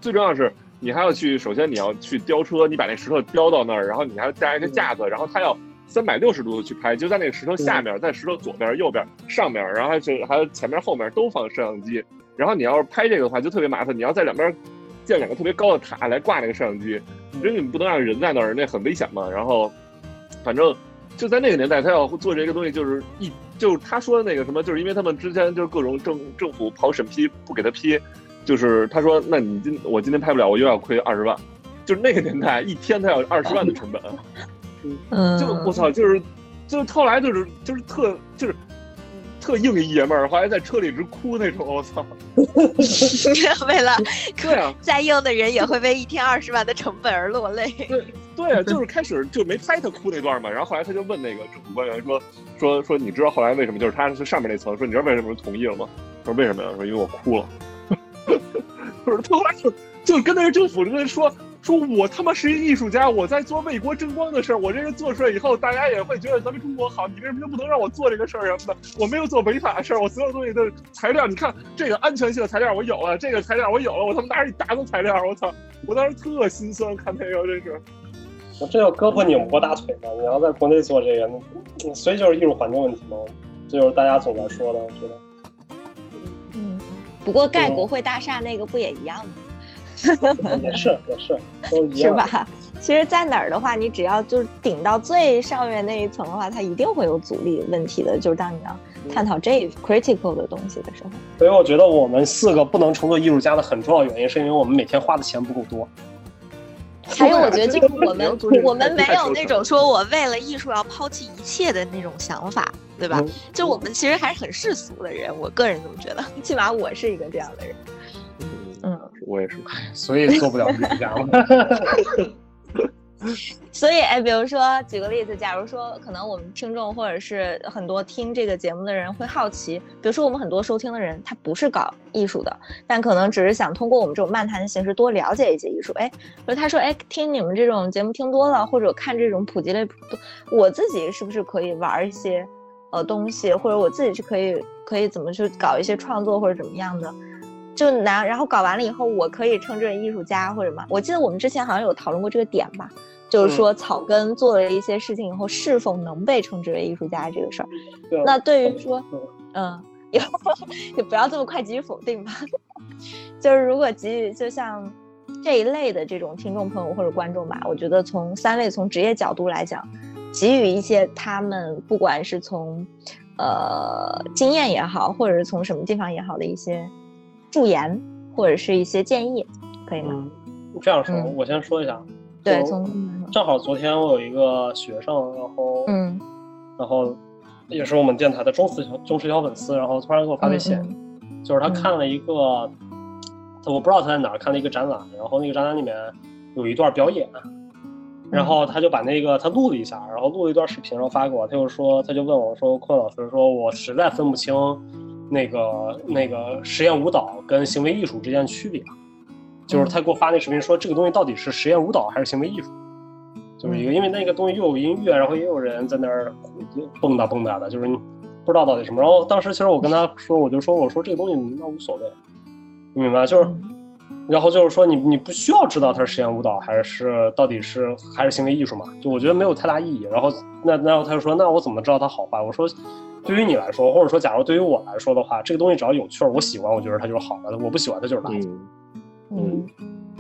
最重要是，你还要去，首先你要去雕车，你把那石头雕到那儿，然后你还要架一个架子，然后他要。三百六十度的去拍，就在那个石头下面，在石头左边、右边、上面，然后还是还有前面、后面都放摄像机。然后你要是拍这个的话，就特别麻烦，你要在两边建两个特别高的塔来挂那个摄像机，因为你不能让人在那儿，那很危险嘛。然后，反正就在那个年代，他要做这个东西，就是一就是他说的那个什么，就是因为他们之前就是各种政政府跑审批不给他批，就是他说，那你今我今天拍不了，我又要亏二十万，就是那个年代一天他要二十万的成本。嗯，就我操，就是，就是后来就是就是特就是特硬一爷们儿，后来在车里直哭那种，我操！为了对啊，再硬的人也会为一天二十万的成本而落泪。对对啊，就是开始就没拍他哭那段嘛，然后后来他就问那个政府官员说说说，你知道后来为什么就是他是上面那层说你知道为什么同意了吗？说为什么呀？说因为我哭了。就是，他后来就就跟那个政府人说。说我他妈是一艺术家，我在做为国争光的事儿。我这个做出来以后，大家也会觉得咱们中国好。你为什么就不能让我做这个事儿什么的？我没有做违法的事儿，我所有东西的材料，你看这个安全性的材料我有了，这个材料我有了，我他妈拿着一沓子材料，我操！我当时特心酸，看那个真是。我这叫胳膊拧不过大腿嘛。你要在国内做这个，所以就是艺术环境问题嘛。这就是大家总在说的，我觉得。嗯，不过盖国会大厦那个不也一样吗？也 是也是，是吧？其实，在哪儿的话，你只要就是顶到最上面那一层的话，它一定会有阻力问题的。就是当你要探讨这 critical 的东西的时候，所以我觉得我们四个不能称作艺术家的很重要原因，是因为我们每天花的钱不够多。还有，我觉得就是我们 我们没有那种说我为了艺术要抛弃一切的那种想法，对吧？就我们其实还是很世俗的人，我个人这么觉得，起码我是一个这样的人。嗯，我也是，所以做不了艺术家了。所以，哎，比如说，举个例子，假如说，可能我们听众或者是很多听这个节目的人会好奇，比如说，我们很多收听的人，他不是搞艺术的，但可能只是想通过我们这种漫谈的形式多了解一些艺术。哎，就他说，哎，听你们这种节目听多了，或者看这种普及类，我自己是不是可以玩一些呃东西，或者我自己是可以可以怎么去搞一些创作或者怎么样的？就拿，然后搞完了以后，我可以称之为艺术家或者什么？我记得我们之前好像有讨论过这个点吧，就是说草根做了一些事情以后，是否能被称之为艺术家这个事儿。那对于说，嗯，也 也不要这么快给予否定吧。就是如果给予，就像这一类的这种听众朋友或者观众吧，我觉得从三位从职业角度来讲，给予一些他们不管是从呃经验也好，或者是从什么地方也好的一些。助言或者是一些建议，可以吗？这样说，我先说一下。对，从正好昨天我有一个学生，然后嗯，然后也是我们电台的忠实忠实小粉丝，然后突然给我发微信，就是他看了一个，我不知道他在哪儿看了一个展览，然后那个展览里面有一段表演，然后他就把那个他录了一下，然后录了一段视频，然后发给我，他就说他就问我说：“坤老师，说我实在分不清。”那个那个实验舞蹈跟行为艺术之间的区别，就是他给我发那视频说这个东西到底是实验舞蹈还是行为艺术，就是一个因为那个东西又有音乐，然后也有人在那儿蹦跶蹦跶的，就是你不知道到底什么。然后当时其实我跟他说，我就说我说这个东西那无所谓，你明白？就是。然后就是说，你你不需要知道它是实验舞蹈还是到底是还是行为艺术嘛？就我觉得没有太大意义。然后那那他就说，那我怎么知道它好坏？我说，对于你来说，或者说假如对于我来说的话，这个东西只要有趣儿，我喜欢，我觉得它就是好的；我不喜欢，它就是垃圾。嗯，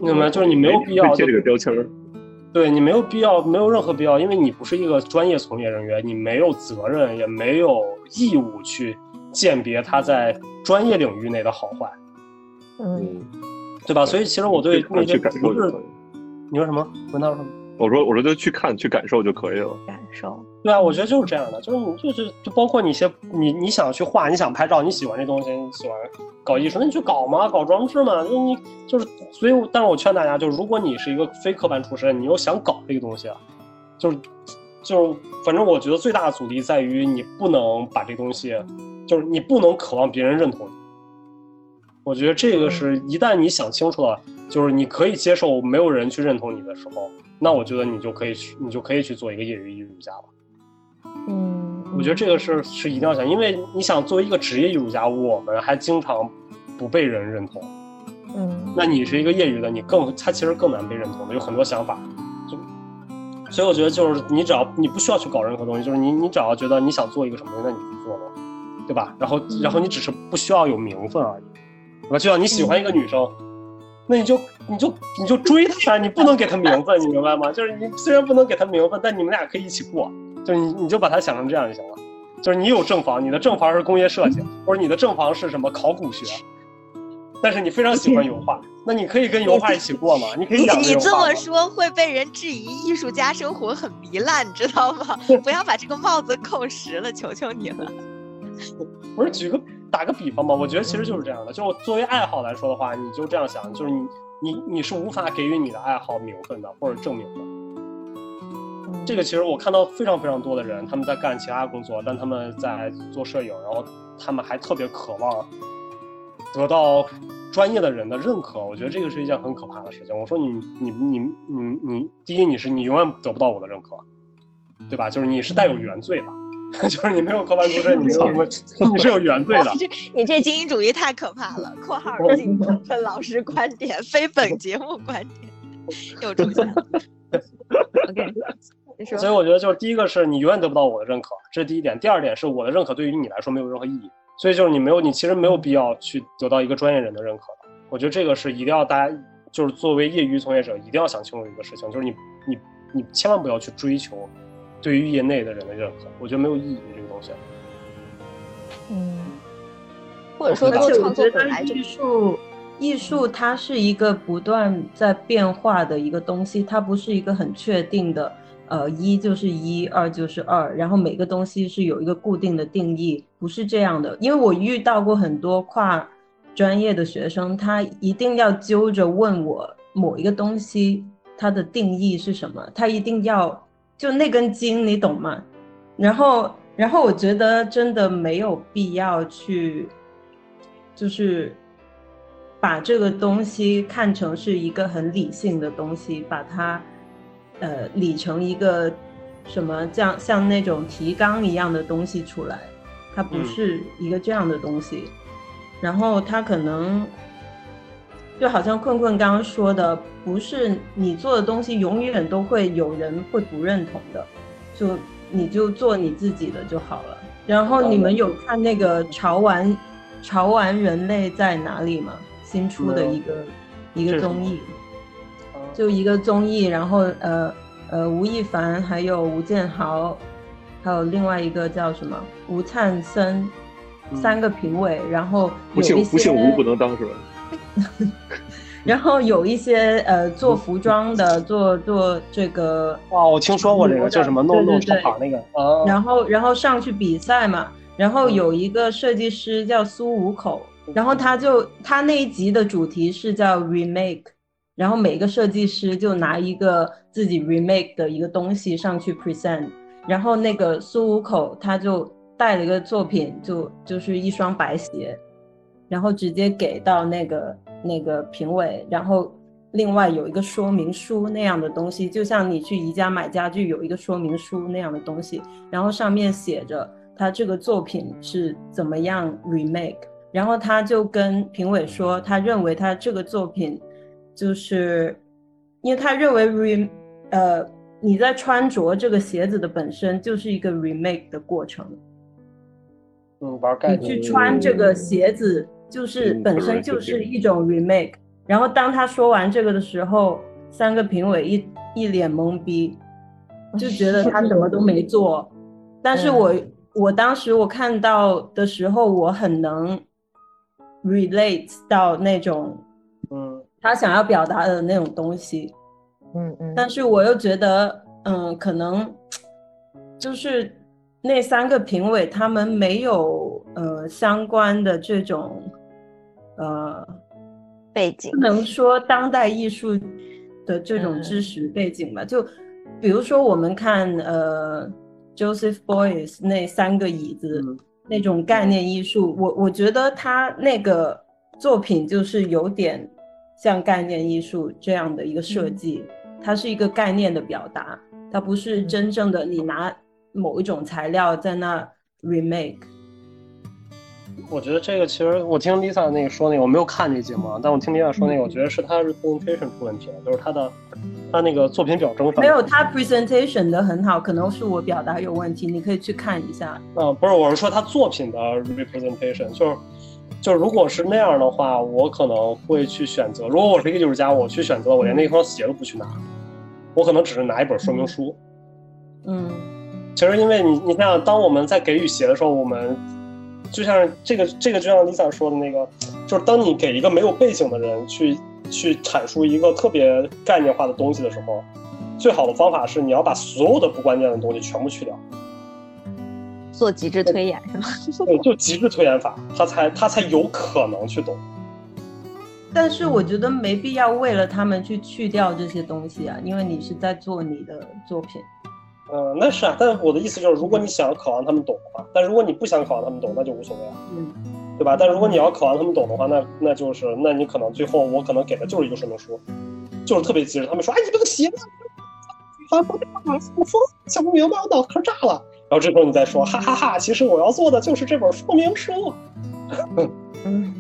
明白？就是你没有必要贴这个标签儿。对你没有必要，没有任何必要，因为你不是一个专业从业人员，你没有责任，也没有义务去鉴别他在专业领域内的好坏。嗯。对吧？所以其实我对那些不是，你说什么？文涛说什么？我说，我说就去看，去感受就可以了。感受。对啊，我觉得就是这样的，就是你就是就包括你一些你你想去画，你想拍照，你喜欢这东西，你喜欢搞艺术，那你去搞嘛，搞装置嘛。就你就是，所以，但是我劝大家，就是如果你是一个非科班出身，你又想搞这个东西，就是就是，反正我觉得最大的阻力在于你不能把这东西，就是你不能渴望别人认同你。我觉得这个是一旦你想清楚了，就是你可以接受没有人去认同你的时候，那我觉得你就可以去，你就可以去做一个业余艺术家了。嗯，我觉得这个是是一定要想，因为你想作为一个职业艺术家，我们还经常不被人认同。嗯，那你是一个业余的，你更他其实更难被认同的，有很多想法。就所以我觉得就是你只要你不需要去搞任何东西，就是你你只要觉得你想做一个什么东西，那你去做了，对吧？然后然后你只是不需要有名分而已。对吧就像你喜欢一个女生，那你就你就你就追她，你不能给她名分，你明白吗？就是你虽然不能给她名分，但你们俩可以一起过。就你你就把它想成这样就行了。就是你有正房，你的正房是工业设计，或者你的正房是什么考古学，但是你非常喜欢油画，那你可以跟油画一起过吗？你可以你这么说会被人质疑，艺术家生活很糜烂，你知道吗？不要把这个帽子扣实了，求求你了。不是举个。打个比方吧，我觉得其实就是这样的。就作为爱好来说的话，你就这样想，就是你你你是无法给予你的爱好名分的，或者证明的。这个其实我看到非常非常多的人，他们在干其他工作，但他们在做摄影，然后他们还特别渴望得到专业的人的认可。我觉得这个是一件很可怕的事情。我说你你你你你，第一你是你永远得不到我的认可，对吧？就是你是带有原罪的。就是你没有科班出身，你没有什么，你是有原罪的。你这精英主义太可怕了！（括号仅部分老师观点，非本节目观点）又出现 所以我觉得就是第一个是你永远得不到我的认可，这是第一点。第二点是我的认可对于你来说没有任何意义，所以就是你没有，你其实没有必要去得到一个专业人的认可的。我觉得这个是一定要大家就是作为业余从业者一定要想清楚一个事情，就是你你你千万不要去追求。对于业内的人的认可，我觉得没有意义。这个东西，嗯，或者说，做创作本来艺术，艺术它是一个不断在变化的一个东西，它不是一个很确定的，呃，一就是一，二就是二，然后每个东西是有一个固定的定义，不是这样的。因为我遇到过很多跨专业的学生，他一定要揪着问我某一个东西它的定义是什么，他一定要。就那根筋，你懂吗？然后，然后我觉得真的没有必要去，就是把这个东西看成是一个很理性的东西，把它呃理成一个什么这样像那种提纲一样的东西出来，它不是一个这样的东西。然后它可能。就好像困困刚刚说的，不是你做的东西永远都会有人会不认同的，就你就做你自己的就好了。然后你们有看那个《潮玩潮玩人类在哪里》吗？新出的一个一个综艺，就一个综艺。然后呃呃，吴亦凡还有吴建豪，还有另外一个叫什么吴灿森，三个评委。然后不姓不姓吴不能当是吧？然后有一些呃做服装的，做做这个哇，我听说过这个，叫什么弄弄超跑那个啊。然后然后上去比赛嘛，然后有一个设计师叫苏五口，然后他就他那一集的主题是叫 remake，然后每一个设计师就拿一个自己 remake 的一个东西上去 present，然后那个苏五口他就带了一个作品，就就是一双白鞋。然后直接给到那个那个评委，然后另外有一个说明书那样的东西，就像你去宜家买家具有一个说明书那样的东西，然后上面写着他这个作品是怎么样 remake，然后他就跟评委说，他认为他这个作品就是，因为他认为 re 呃你在穿着这个鞋子的本身就是一个 remake 的过程，嗯，玩概念，你去穿这个鞋子就是本身就是一种 remake。然后当他说完这个的时候，三个评委一一脸懵逼，就觉得他什么都没做。但是我我当时我看到的时候，我很能 relate 到那种，嗯，他想要表达的那种东西，嗯嗯。但是我又觉得，嗯，可能就是那三个评委他们没有呃相关的这种，呃。背景不能说当代艺术的这种知识背景吧，就比如说我们看呃 Joseph Boyes 那三个椅子那种概念艺术，我我觉得他那个作品就是有点像概念艺术这样的一个设计，它是一个概念的表达，它不是真正的你拿某一种材料在那 remake。我觉得这个其实，我听 Lisa 那个说那个，我没有看这节目，但我听 Lisa 说那个，我觉得是他 presentation 出问题了，就是他的他那个作品表征没有他 presentation 的很好，可能是我表达有问题，你可以去看一下。嗯，不是，我是说他作品的 representation，就是就是如果是那样的话，我可能会去选择，如果我是一个艺术家，我去选择，我连那双鞋都不去拿，我可能只是拿一本说明书。嗯，其实因为你你看，当我们在给予鞋的时候，我们。就像这个，这个就像 Lisa 说的那个，就是当你给一个没有背景的人去去阐述一个特别概念化的东西的时候，最好的方法是你要把所有的不关键的东西全部去掉，做极致推演是吗？对，就极致推演法，他才他才有可能去懂。但是我觉得没必要为了他们去去掉这些东西啊，因为你是在做你的作品。嗯，那是啊，但我的意思就是，如果你想渴望他们懂的话，但如果你不想渴望他们懂，那就无所谓了，嗯，对吧？但如果你要渴望他们懂的话，那那就是，那你可能最后我可能给的就是一个说明书，就是特别急着他们说，哎，你这个鞋呢？啊，我我疯，想不明白，我脑壳炸了。然后这时候你再说，哈哈哈，其实我要做的就是这本说明书。嗯，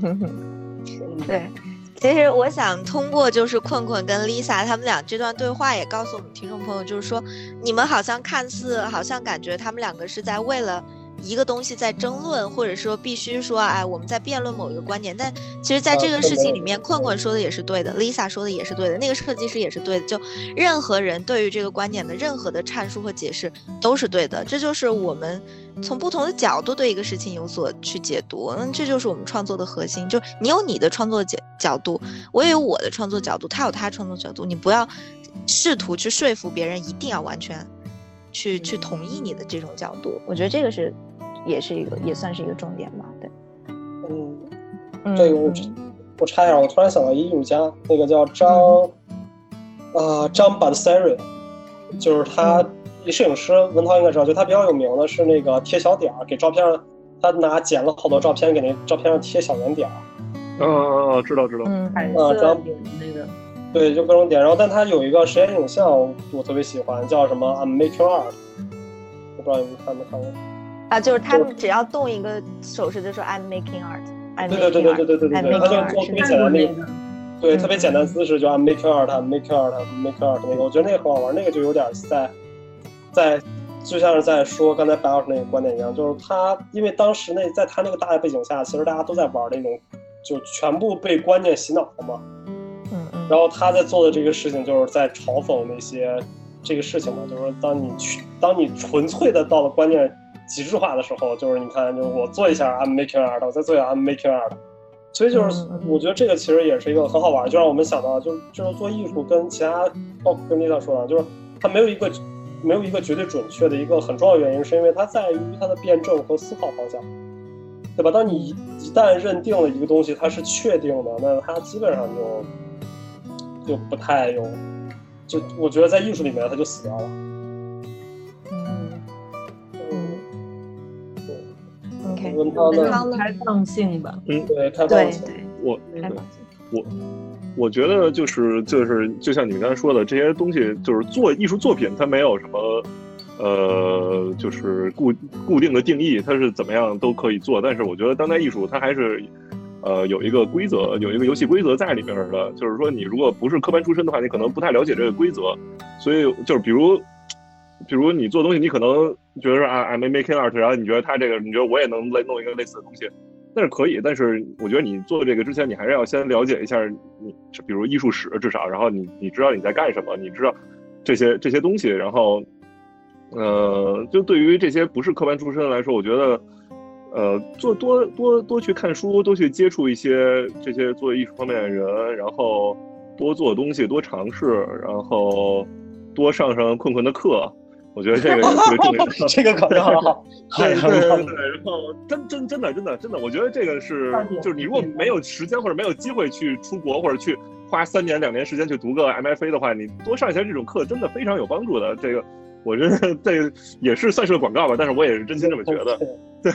对。其实我想通过就是困困跟 Lisa 他们俩这段对话，也告诉我们听众朋友，就是说你们好像看似好像感觉他们两个是在为了。一个东西在争论，或者说必须说，哎，我们在辩论某一个观点。但其实，在这个事情里面，困困说的也是对的，Lisa 说的也是对的，那个设计师也是对的。就任何人对于这个观点的任何的阐述和解释都是对的。这就是我们从不同的角度对一个事情有所去解读。嗯，这就是我们创作的核心。就你有你的创作角角度，我也有我的创作角度，他有他创作角度。你不要试图去说服别人一定要完全去去同意你的这种角度。我觉得这个是。也是一个，也算是一个重点吧，对。嗯，这个我我插一下，我突然想到一艺术家，那个叫张，啊张板塞瑞，就是他一摄影师，文涛应该知道，就他比较有名的是那个贴小点儿，给照片上，他拿剪了好多照片，给那照片上贴小圆点儿。嗯嗯嗯，知道知道。嗯，张那个。对，就各种点，然后但他有一个实验影像，我特别喜欢，叫什么《I'm Making Art》，我不知道你们看没看过。啊，就是他们只要动一个手势，就说 I'm making art。对对对对对对对对，他就做特别简单那个，对，特别简单姿势，就 I'm making art，I'm making art，I'm making art 那个，我觉得那个很好玩，那个就有点在在，就像是在说刚才白老师那个观点一样，就是他因为当时那在他那个大的背景下，其实大家都在玩那种，就全部被观念洗脑了嘛。嗯嗯。然后他在做的这个事情，就是在嘲讽那些这个事情嘛，就是说当你去，当你纯粹的到了观念。极致化的时候，就是你看，就我做一下，I'm making art，我再做一下，I'm making art，所以就是我觉得这个其实也是一个很好玩，就让我们想到，就就是做艺术跟其他，包括跟丽娜说的，就是它没有一个没有一个绝对准确的一个很重要的原因，是因为它在于它的辩证和思考方向，对吧？当你一一旦认定了一个东西它是确定的，那它基本上就就不太有，就我觉得在艺术里面它就死掉了。文涛的开放性吧，嗯，对，开放性。我，我，我觉得就是就是就像你们刚才说的，这些东西就是做艺术作品，它没有什么呃，就是固固定的定义，它是怎么样都可以做。但是我觉得当代艺术它还是呃有一个规则，有一个游戏规则在里面的。就是说，你如果不是科班出身的话，你可能不太了解这个规则。所以就是比如比如你做东西，你可能觉得啊，I'm making art，然后你觉得他这个，你觉得我也能类弄一个类似的东西。那是可以，但是我觉得你做这个之前，你还是要先了解一下你，比如艺术史至少，然后你你知道你在干什么，你知道这些这些东西，然后，呃，就对于这些不是科班出身来说，我觉得，呃，做多多多去看书，多去接触一些这些做艺术方面的人，然后多做东西，多尝试，然后多上上困困的课。我觉得这个特别重要，这个考虑好，对对对对。然后真真真的真的真的，我觉得这个是，就是你如果没有时间或者没有机会去出国或者去花三年两年时间去读个 MFA 的话，你多上一些这种课，真的非常有帮助的。这个我觉得这也是算是个广告吧，但是我也是真心这么觉得。对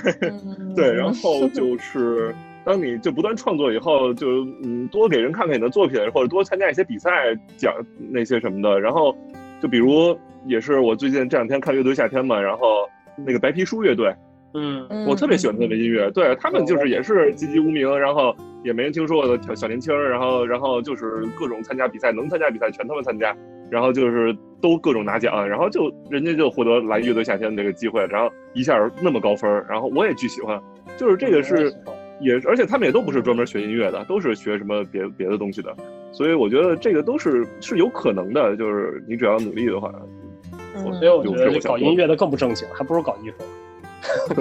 对，然后就是当你就不断创作以后，就嗯多给人看看你的作品，或者多参加一些比赛，讲那些什么的。然后就比如。也是我最近这两天看乐队夏天嘛，然后那个白皮书乐队，嗯，我特别喜欢他们的音乐，对他们就是也是籍籍无名，然后也没人听说过的小年轻然后然后就是各种参加比赛，能参加比赛全他们参加，然后就是都各种拿奖，然后就人家就获得来乐队夏天这个机会，然后一下那么高分，然后我也巨喜欢，就是这个是也而且他们也都不是专门学音乐的，都是学什么别别的东西的，所以我觉得这个都是是有可能的，就是你只要努力的话。所以我觉得搞音乐的更不正经，还不如搞艺术。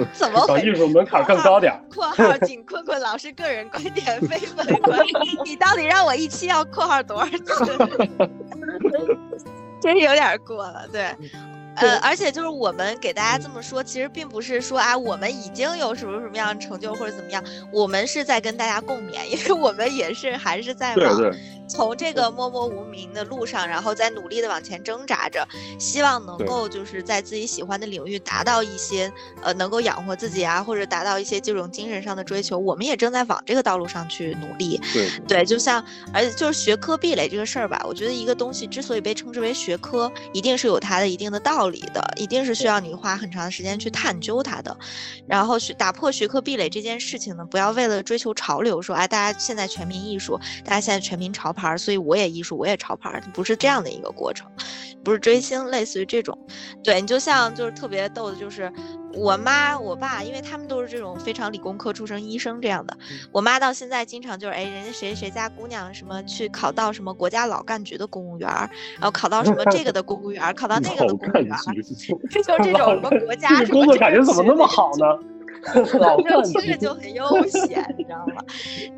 怎么搞艺术门槛更高点？括号仅困困老师个人观点，非本观。你到底让我一期要括号多少次？真是有点过了，对。呃，而且就是我们给大家这么说，其实并不是说啊，我们已经有什么什么样的成就或者怎么样，我们是在跟大家共勉，因为我们也是还是在往从这个默默无名的路上，然后再努力的往前挣扎着，希望能够就是在自己喜欢的领域达到一些呃能够养活自己啊，或者达到一些这种精神上的追求，我们也正在往这个道路上去努力。对对，就像而且就是学科壁垒这个事儿吧，我觉得一个东西之所以被称之为学科，一定是有它的一定的道理。的，一定是需要你花很长的时间去探究它的，然后学打破学科壁垒这件事情呢，不要为了追求潮流说，哎，大家现在全民艺术，大家现在全民潮牌，所以我也艺术，我也潮牌，不是这样的一个过程，不是追星，类似于这种，对你就像就是特别逗的，就是我妈我爸，因为他们都是这种非常理工科出身，医生这样的，我妈到现在经常就是，哎，人家谁谁家姑娘什么去考到什么国家老干局的公务员，然后考到什么这个的公务员，考到那个的公务员。就 这种什么国家什么工作感觉怎么那么好呢？就听着就很悠闲，你知道吗？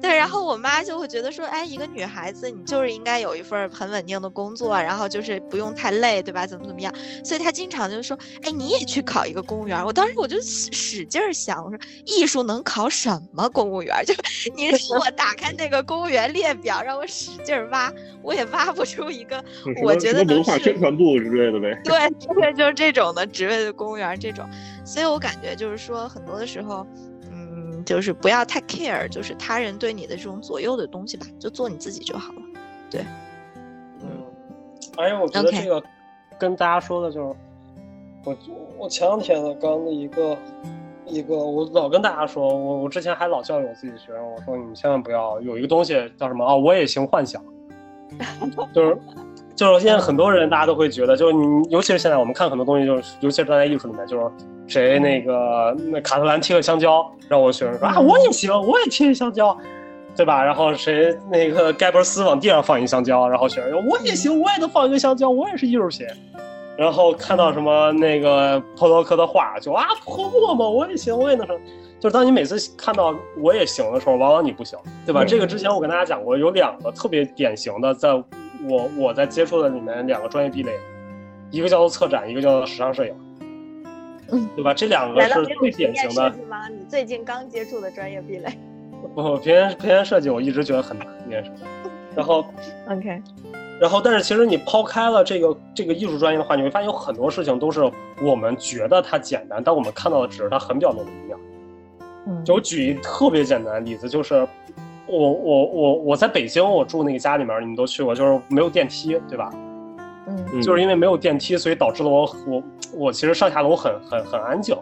对，然后我妈就会觉得说，哎，一个女孩子你就是应该有一份很稳定的工作，然后就是不用太累，对吧？怎么怎么样？所以她经常就说，哎，你也去考一个公务员。我当时我就使劲想，我说艺术能考什么公务员？就 你让我打开那个公务员列表，让我使劲挖，我也挖不出一个。我觉得文化宣传部之类的呗。对，对，就是这种的职位的公务员这种。所以我感觉就是说，很多的时候，嗯，就是不要太 care，就是他人对你的这种左右的东西吧，就做你自己就好了。对，嗯，而且我觉得这个跟大家说的就是，我我前两天呢刚的一个一个，我老跟大家说，我我之前还老教育我自己的学生，我说你们千万不要有一个东西叫什么啊，我也行幻想，就是。就是现在很多人，大家都会觉得，就是你，尤其是现在我们看很多东西，就是尤其是当代艺术里面，就是谁那个那卡特兰贴个香蕉，让我学生说啊，我也行，我也贴香蕉，对吧？然后谁那个盖伯斯往地上放一香蕉，然后学生说我也行，我也能放一个香蕉，我也是艺术品。然后看到什么那个波洛克的画，就啊泼墨嘛，我也行，我也能。就是当你每次看到我也行的时候，往往你不行，对吧？这个之前我跟大家讲过，有两个特别典型的在。我我在接触的里面两个专业壁垒，一个叫做策展，一个叫做时尚摄影，嗯，对吧？这两个是最典型的。吗？你最近刚接触的专业壁垒？不，平面平面设计我一直觉得很难，应该是。然后，OK。然后，但是其实你抛开了这个这个艺术专业的话，你会发现有很多事情都是我们觉得它简单，但我们看到的只是它很表面的一面。嗯。就举一特别简单的例子，就是。我我我我在北京，我住那个家里面，你们都去过，就是没有电梯，对吧？嗯，就是因为没有电梯，所以导致了我我我其实上下楼很很很安静。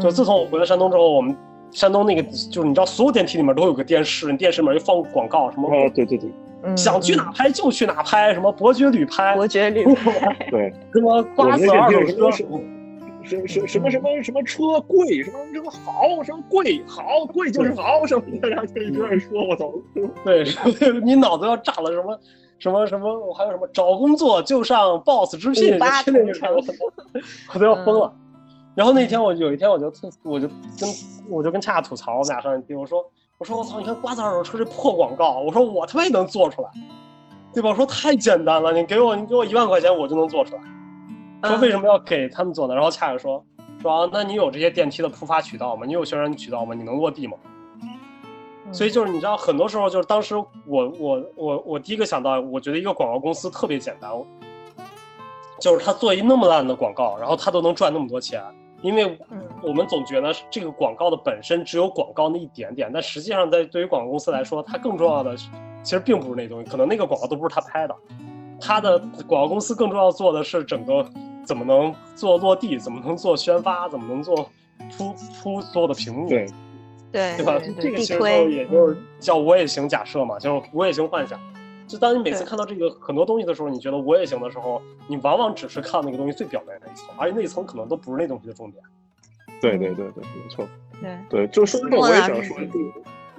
就自从我回了山东之后，我们山东那个就是你知道，所有电梯里面都有个电视，电视里面就放广告，什么哦，对对对，想去哪拍就去哪拍，什么伯爵旅拍，伯爵旅拍，对，什么瓜子二手车。什什什么什么什么车贵，什么什么好，什么贵好贵就是好，什么的，然后就一直在说，我操，对，你脑子要炸了，什么什么什么，我还有什么找工作就上 boss 直聘，天天就我都要疯了。然后那天我有一天我就特我就跟我就跟恰恰吐槽，我们俩上电梯，我说我说我操，你看瓜子二手车这破广告，我说我他妈也能做出来，对吧？我说太简单了，你给我你给我一万块钱，我就能做出来。说为什么要给他们做呢？然后恰恰说说，那你有这些电梯的铺发渠道吗？你有宣传渠道吗？你能落地吗？所以就是你知道，很多时候就是当时我我我我第一个想到，我觉得一个广告公司特别简单，就是他做一那么烂的广告，然后他都能赚那么多钱，因为我们总觉得这个广告的本身只有广告那一点点，但实际上在对于广告公司来说，它更重要的其实并不是那东西，可能那个广告都不是他拍的，他的广告公司更重要做的是整个。怎么能做落地？怎么能做宣发？怎么能做出出所有的屏幕？对对对吧？这个其实也就是叫我也行假设嘛，就是我也行幻想。就当你每次看到这个很多东西的时候，你觉得我也行的时候，你往往只是看那个东西最表面那一层，而且那一层可能都不是那东西的重点。对对对对，没错。对对，就说这我也想说，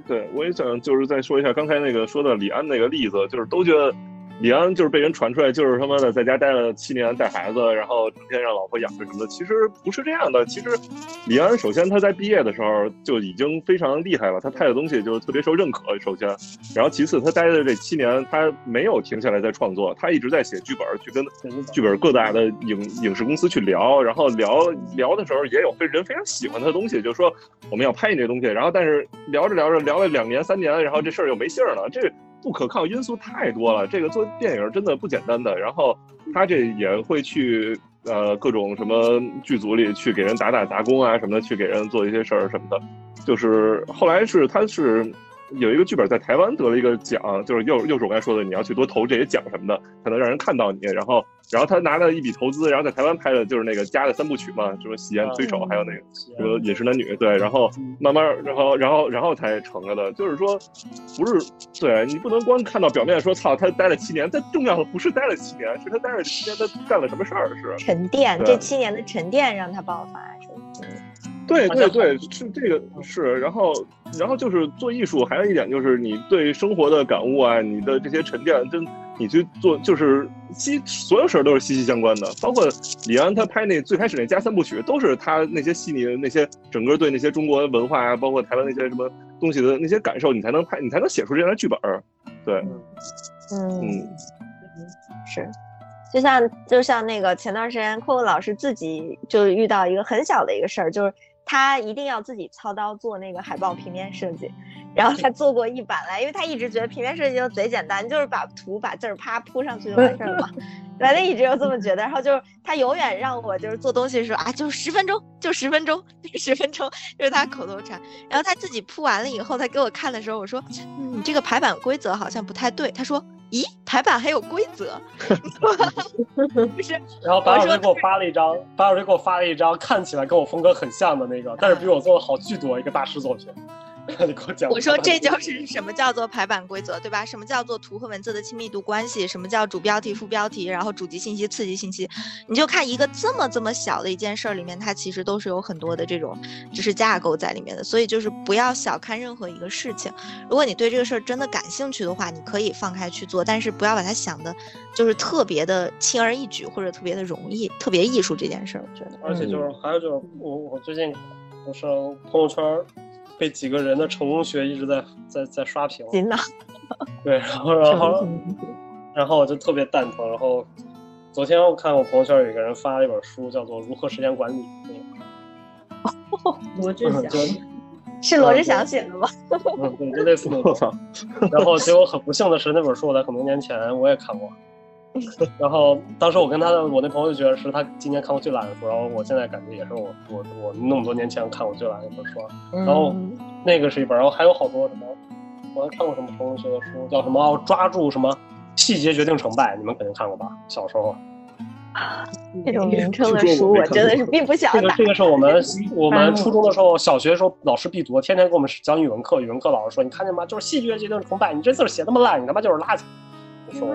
对我也想就是再说一下刚才那个说的李安那个例子，就是都觉得。李安就是被人传出来，就是他妈的在家待了七年带孩子，然后整天让老婆养着什么的。其实不是这样的。其实，李安首先他在毕业的时候就已经非常厉害了，他拍的东西就特别受认可。首先，然后其次他待的这七年，他没有停下来在创作，他一直在写剧本，去跟剧本各大的影影视公司去聊，然后聊聊的时候也有非人非常喜欢他的东西，就说我们要拍你这东西。然后但是聊着聊着聊了两年三年，然后这事儿又没信儿了。这。不可靠因素太多了，这个做电影真的不简单的。然后他这也会去呃各种什么剧组里去给人打打杂工啊什么的，去给人做一些事儿什么的。就是后来是他是。有一个剧本在台湾得了一个奖，就是又又是我刚才说的，你要去多投这些奖什么的，才能让人看到你。然后，然后他拿了一笔投资，然后在台湾拍的就是那个家的三部曲嘛，什么《喜宴推手》，还有那个什么《饮食男女》。对，然后慢慢，然后，然后，然后才成了的。就是说，不是，对你不能光看到表面说，操，他待了七年。但重要的不是待了七年，是他待了七年，他干了什么事儿？是沉淀，这七年的沉淀让他爆发，是。对对对，是这个是，然后然后就是做艺术，还有一点就是你对生活的感悟啊，你的这些沉淀，真你去做，就是息所有事儿都是息息相关的。包括李安他拍那最开始那加三部曲，都是他那些细腻的那些整个对那些中国文化啊，包括台湾那些什么东西的那些感受，你才能拍，你才能写出这样的剧本。对，嗯嗯，是，就像就像那个前段时间酷酷老师自己就遇到一个很小的一个事儿，就是。他一定要自己操刀做那个海报平面设计，然后他做过一版来，因为他一直觉得平面设计就贼简单，就是把图把字儿啪铺上去就完事儿了嘛。反正一直就这么觉得，然后就是他永远让我就是做东西的时候啊，就十分钟，就十分钟，十分钟，就是他口头禅。然后他自己铺完了以后，他给我看的时候，我说，嗯，你这个排版规则好像不太对。他说。咦，排版还有规则？不是。然后白老师给我发了一张，白老师给我发了一张看起来跟我风格很像的那个，但是比我做的好巨多一个大师作品。我讲。我说这就是什么叫做排版规则，对吧？什么叫做图和文字的亲密度关系？什么叫主标题、副标题，然后主级信息、次级信息？你就看一个这么这么小的一件事儿里面，它其实都是有很多的这种知识架构在里面的。所以就是不要小看任何一个事情。如果你对这个事儿真的感兴趣的话，你可以放开去做，但是不要把它想的，就是特别的轻而易举或者特别的容易、特别艺术这件事儿。我觉得。而且就是还有就是我我最近不是朋友圈。被几个人的成功学一直在在在刷屏，对，然后然后 然后我就特别蛋疼。然后昨天我看我朋友圈有一个人发了一本书，叫做《如何时间管理》。罗志祥 是罗志祥写的吗？嗯，对，就类似那种。然后结果很不幸的是，那本书我在很多年前我也看过。然后当时我跟他的我那朋友就觉得是他今年看过最烂的书，然后我现在感觉也是我我我那么多年前看过最烂的一本书。然后那个是一本，然后还有好多什么我还看过什么同学的书，叫什么抓住什么细节决定成败，你们肯定看过吧？小时候。这种名称的书，我真的是并不想打。这个这个是我们 我们初中的时候，小学的时候老师必读，天天给我们讲语文课。语文课老师说：“你看见吗？就是细节决定成败。你这字写那么烂，你他妈就是垃圾。”说，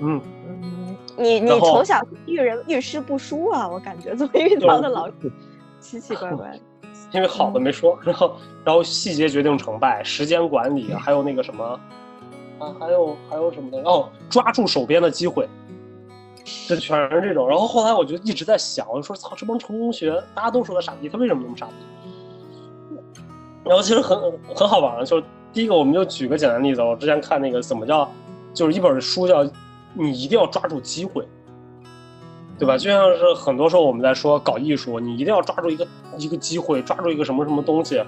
嗯嗯，你你从小遇人遇事不淑啊，我感觉 怎么遇到的老师 奇奇怪怪。因为好的没说，然后然后细节决定成败，时间管理，还有那个什么啊，还有还有什么的哦，抓住手边的机会。这全是这种，然后后来我就一直在想，我说操，这帮成功学大家都说他傻逼，他为什么那么傻逼？然后其实很很好玩，就是第一个，我们就举个简单例子，我之前看那个怎么叫，就是一本书叫你一定要抓住机会，对吧？就像是很多时候我们在说搞艺术，你一定要抓住一个一个机会，抓住一个什么什么东西，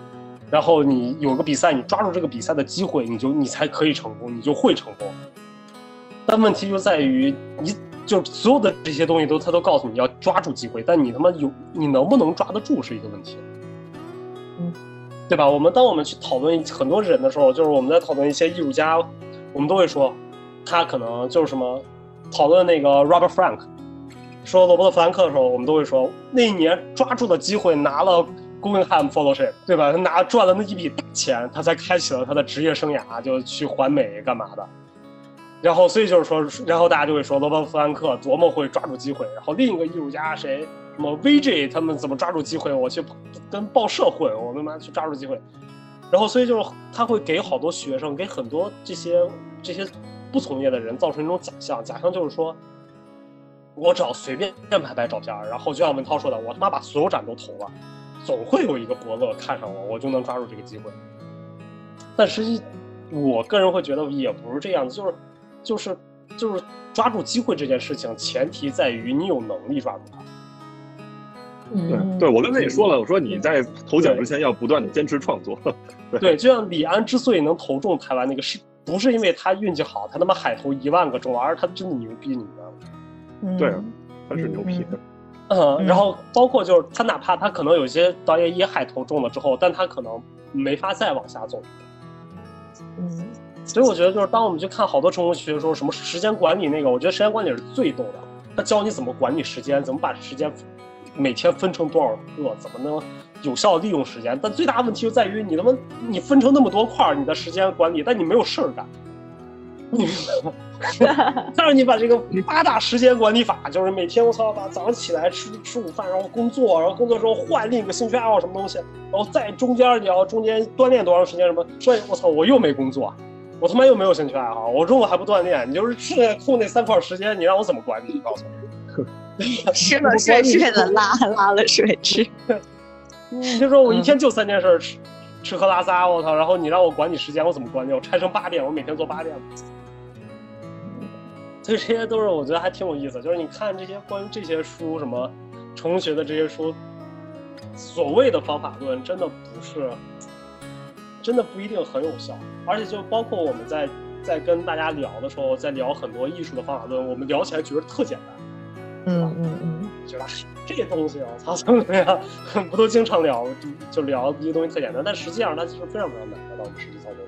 然后你有个比赛，你抓住这个比赛的机会，你就你才可以成功，你就会成功。但问题就在于你。就所有的这些东西都，他都告诉你要抓住机会，但你他妈有，你能不能抓得住是一个问题，嗯，对吧？我们当我们去讨论很多人的时候，就是我们在讨论一些艺术家，我们都会说，他可能就是什么，讨论那个 Robert Frank，说罗伯特·弗兰克的时候，我们都会说，那一年抓住了机会拿了 Guggenheim Fellowship，对吧？他拿赚了那一笔大钱，他才开启了他的职业生涯，就去环美干嘛的。然后，所以就是说，然后大家就会说罗伯特·弗兰克多么会抓住机会。然后另一个艺术家谁，什么 VJ 他们怎么抓住机会？我去跟报社混，我他妈去抓住机会。然后，所以就是他会给好多学生，给很多这些这些不从业的人造成一种假象。假象就是说，我只要随便拍拍照片，然后就像文涛说的，我他妈把所有展都投了，总会有一个伯乐看上我，我就能抓住这个机会。但实际，我个人会觉得也不是这样子，就是。就是就是抓住机会这件事情，前提在于你有能力抓住它。对，对我刚才也说了，我说你在投奖之前要不断的坚持创作。对，就像李安之所以能投中台湾那个，是不是因为他运气好，他他妈海投一万个中，而是他真的牛逼，你知道吗？对，他是牛逼。嗯，然后包括就是他哪怕他可能有些导演也海投中了之后，但他可能没法再往下走。嗯。所以我觉得，就是当我们去看好多成功学的时候什么时间管理那个，我觉得时间管理是最逗的。他教你怎么管理时间，怎么把时间每天分成多少个，怎么能有效利用时间。但最大的问题就在于，你他妈你分成那么多块儿，你的时间管理，但你没有事儿干。你明白吗？但是你把这个八大时间管理法，就是每天我操，把早上起来吃吃午饭，然后工作，然后工作之后换另一个兴趣爱好什么东西，然后在中间你要中间锻炼多长时间什么？所以我操，我又没工作。我他妈又没有兴趣爱好，我中午还不锻炼，你就是剩空那三块时间，你让我怎么管理？你告诉我。吃了睡，睡了拉，拉了睡，吃。你就说我一天就三件事，吃吃喝拉撒，我操！然后你让我管你时间，我怎么管你？我拆成八遍，我每天做八遍。所以这些都是我觉得还挺有意思，就是你看这些关于这些书，什么成功学的这些书，所谓的方法论，真的不是。真的不一定很有效，而且就包括我们在在跟大家聊的时候，在聊很多艺术的方法论，我们聊起来觉得特简单，嗯嗯嗯，觉得这些东西啊，操怎么样？不都经常聊，就聊一些东西特简单，但实际上它其实非常非常难的，到我们实际操作中。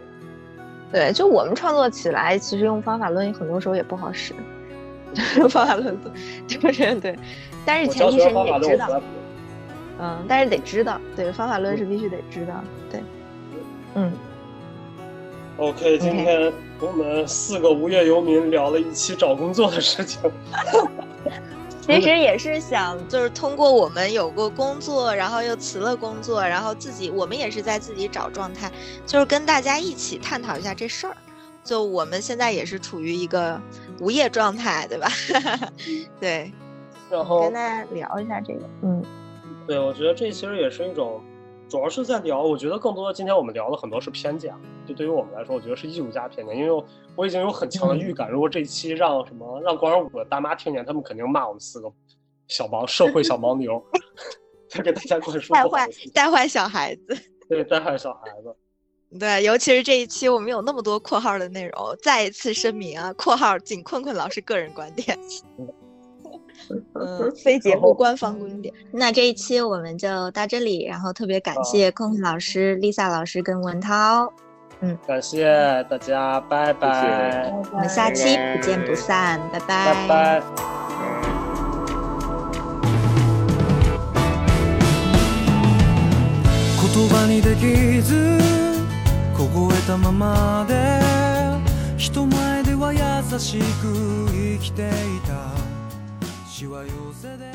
对，就我们创作起来，其实用方法论很多时候也不好使，方法论就是对，但是前提是你得知道，嗯，但是得知道，对，方法论是必须得知道，对。嗯，OK，今天我们四个无业游民聊了一期找工作的事情。其实也是想，就是通过我们有过工作，然后又辞了工作，然后自己我们也是在自己找状态，就是跟大家一起探讨一下这事儿。就我们现在也是处于一个无业状态，对吧？对，然后跟大家聊一下这个。嗯，对，我觉得这其实也是一种。主要是在聊，我觉得更多的今天我们聊的很多是偏见，就对于我们来说，我觉得是艺术家偏见，因为我已经有很强的预感，如果这一期让什么让广场舞的大妈听见，他们肯定骂我们四个小毛社会小盲牛，再给大家灌输带坏带坏小孩子，对带坏小孩子，对，尤其是这一期我们有那么多括号的内容，再一次声明啊，括号仅困困老师个人观点。嗯，非节目官方观点。那这一期我们就到这里，然后特别感谢空空老师、Lisa 老师跟文涛。 嗯，感谢大家，拜拜。我们下期不见不散，拜拜。拜拜。言葉にできず凍えたままで人前では優しく生きていた は寄せで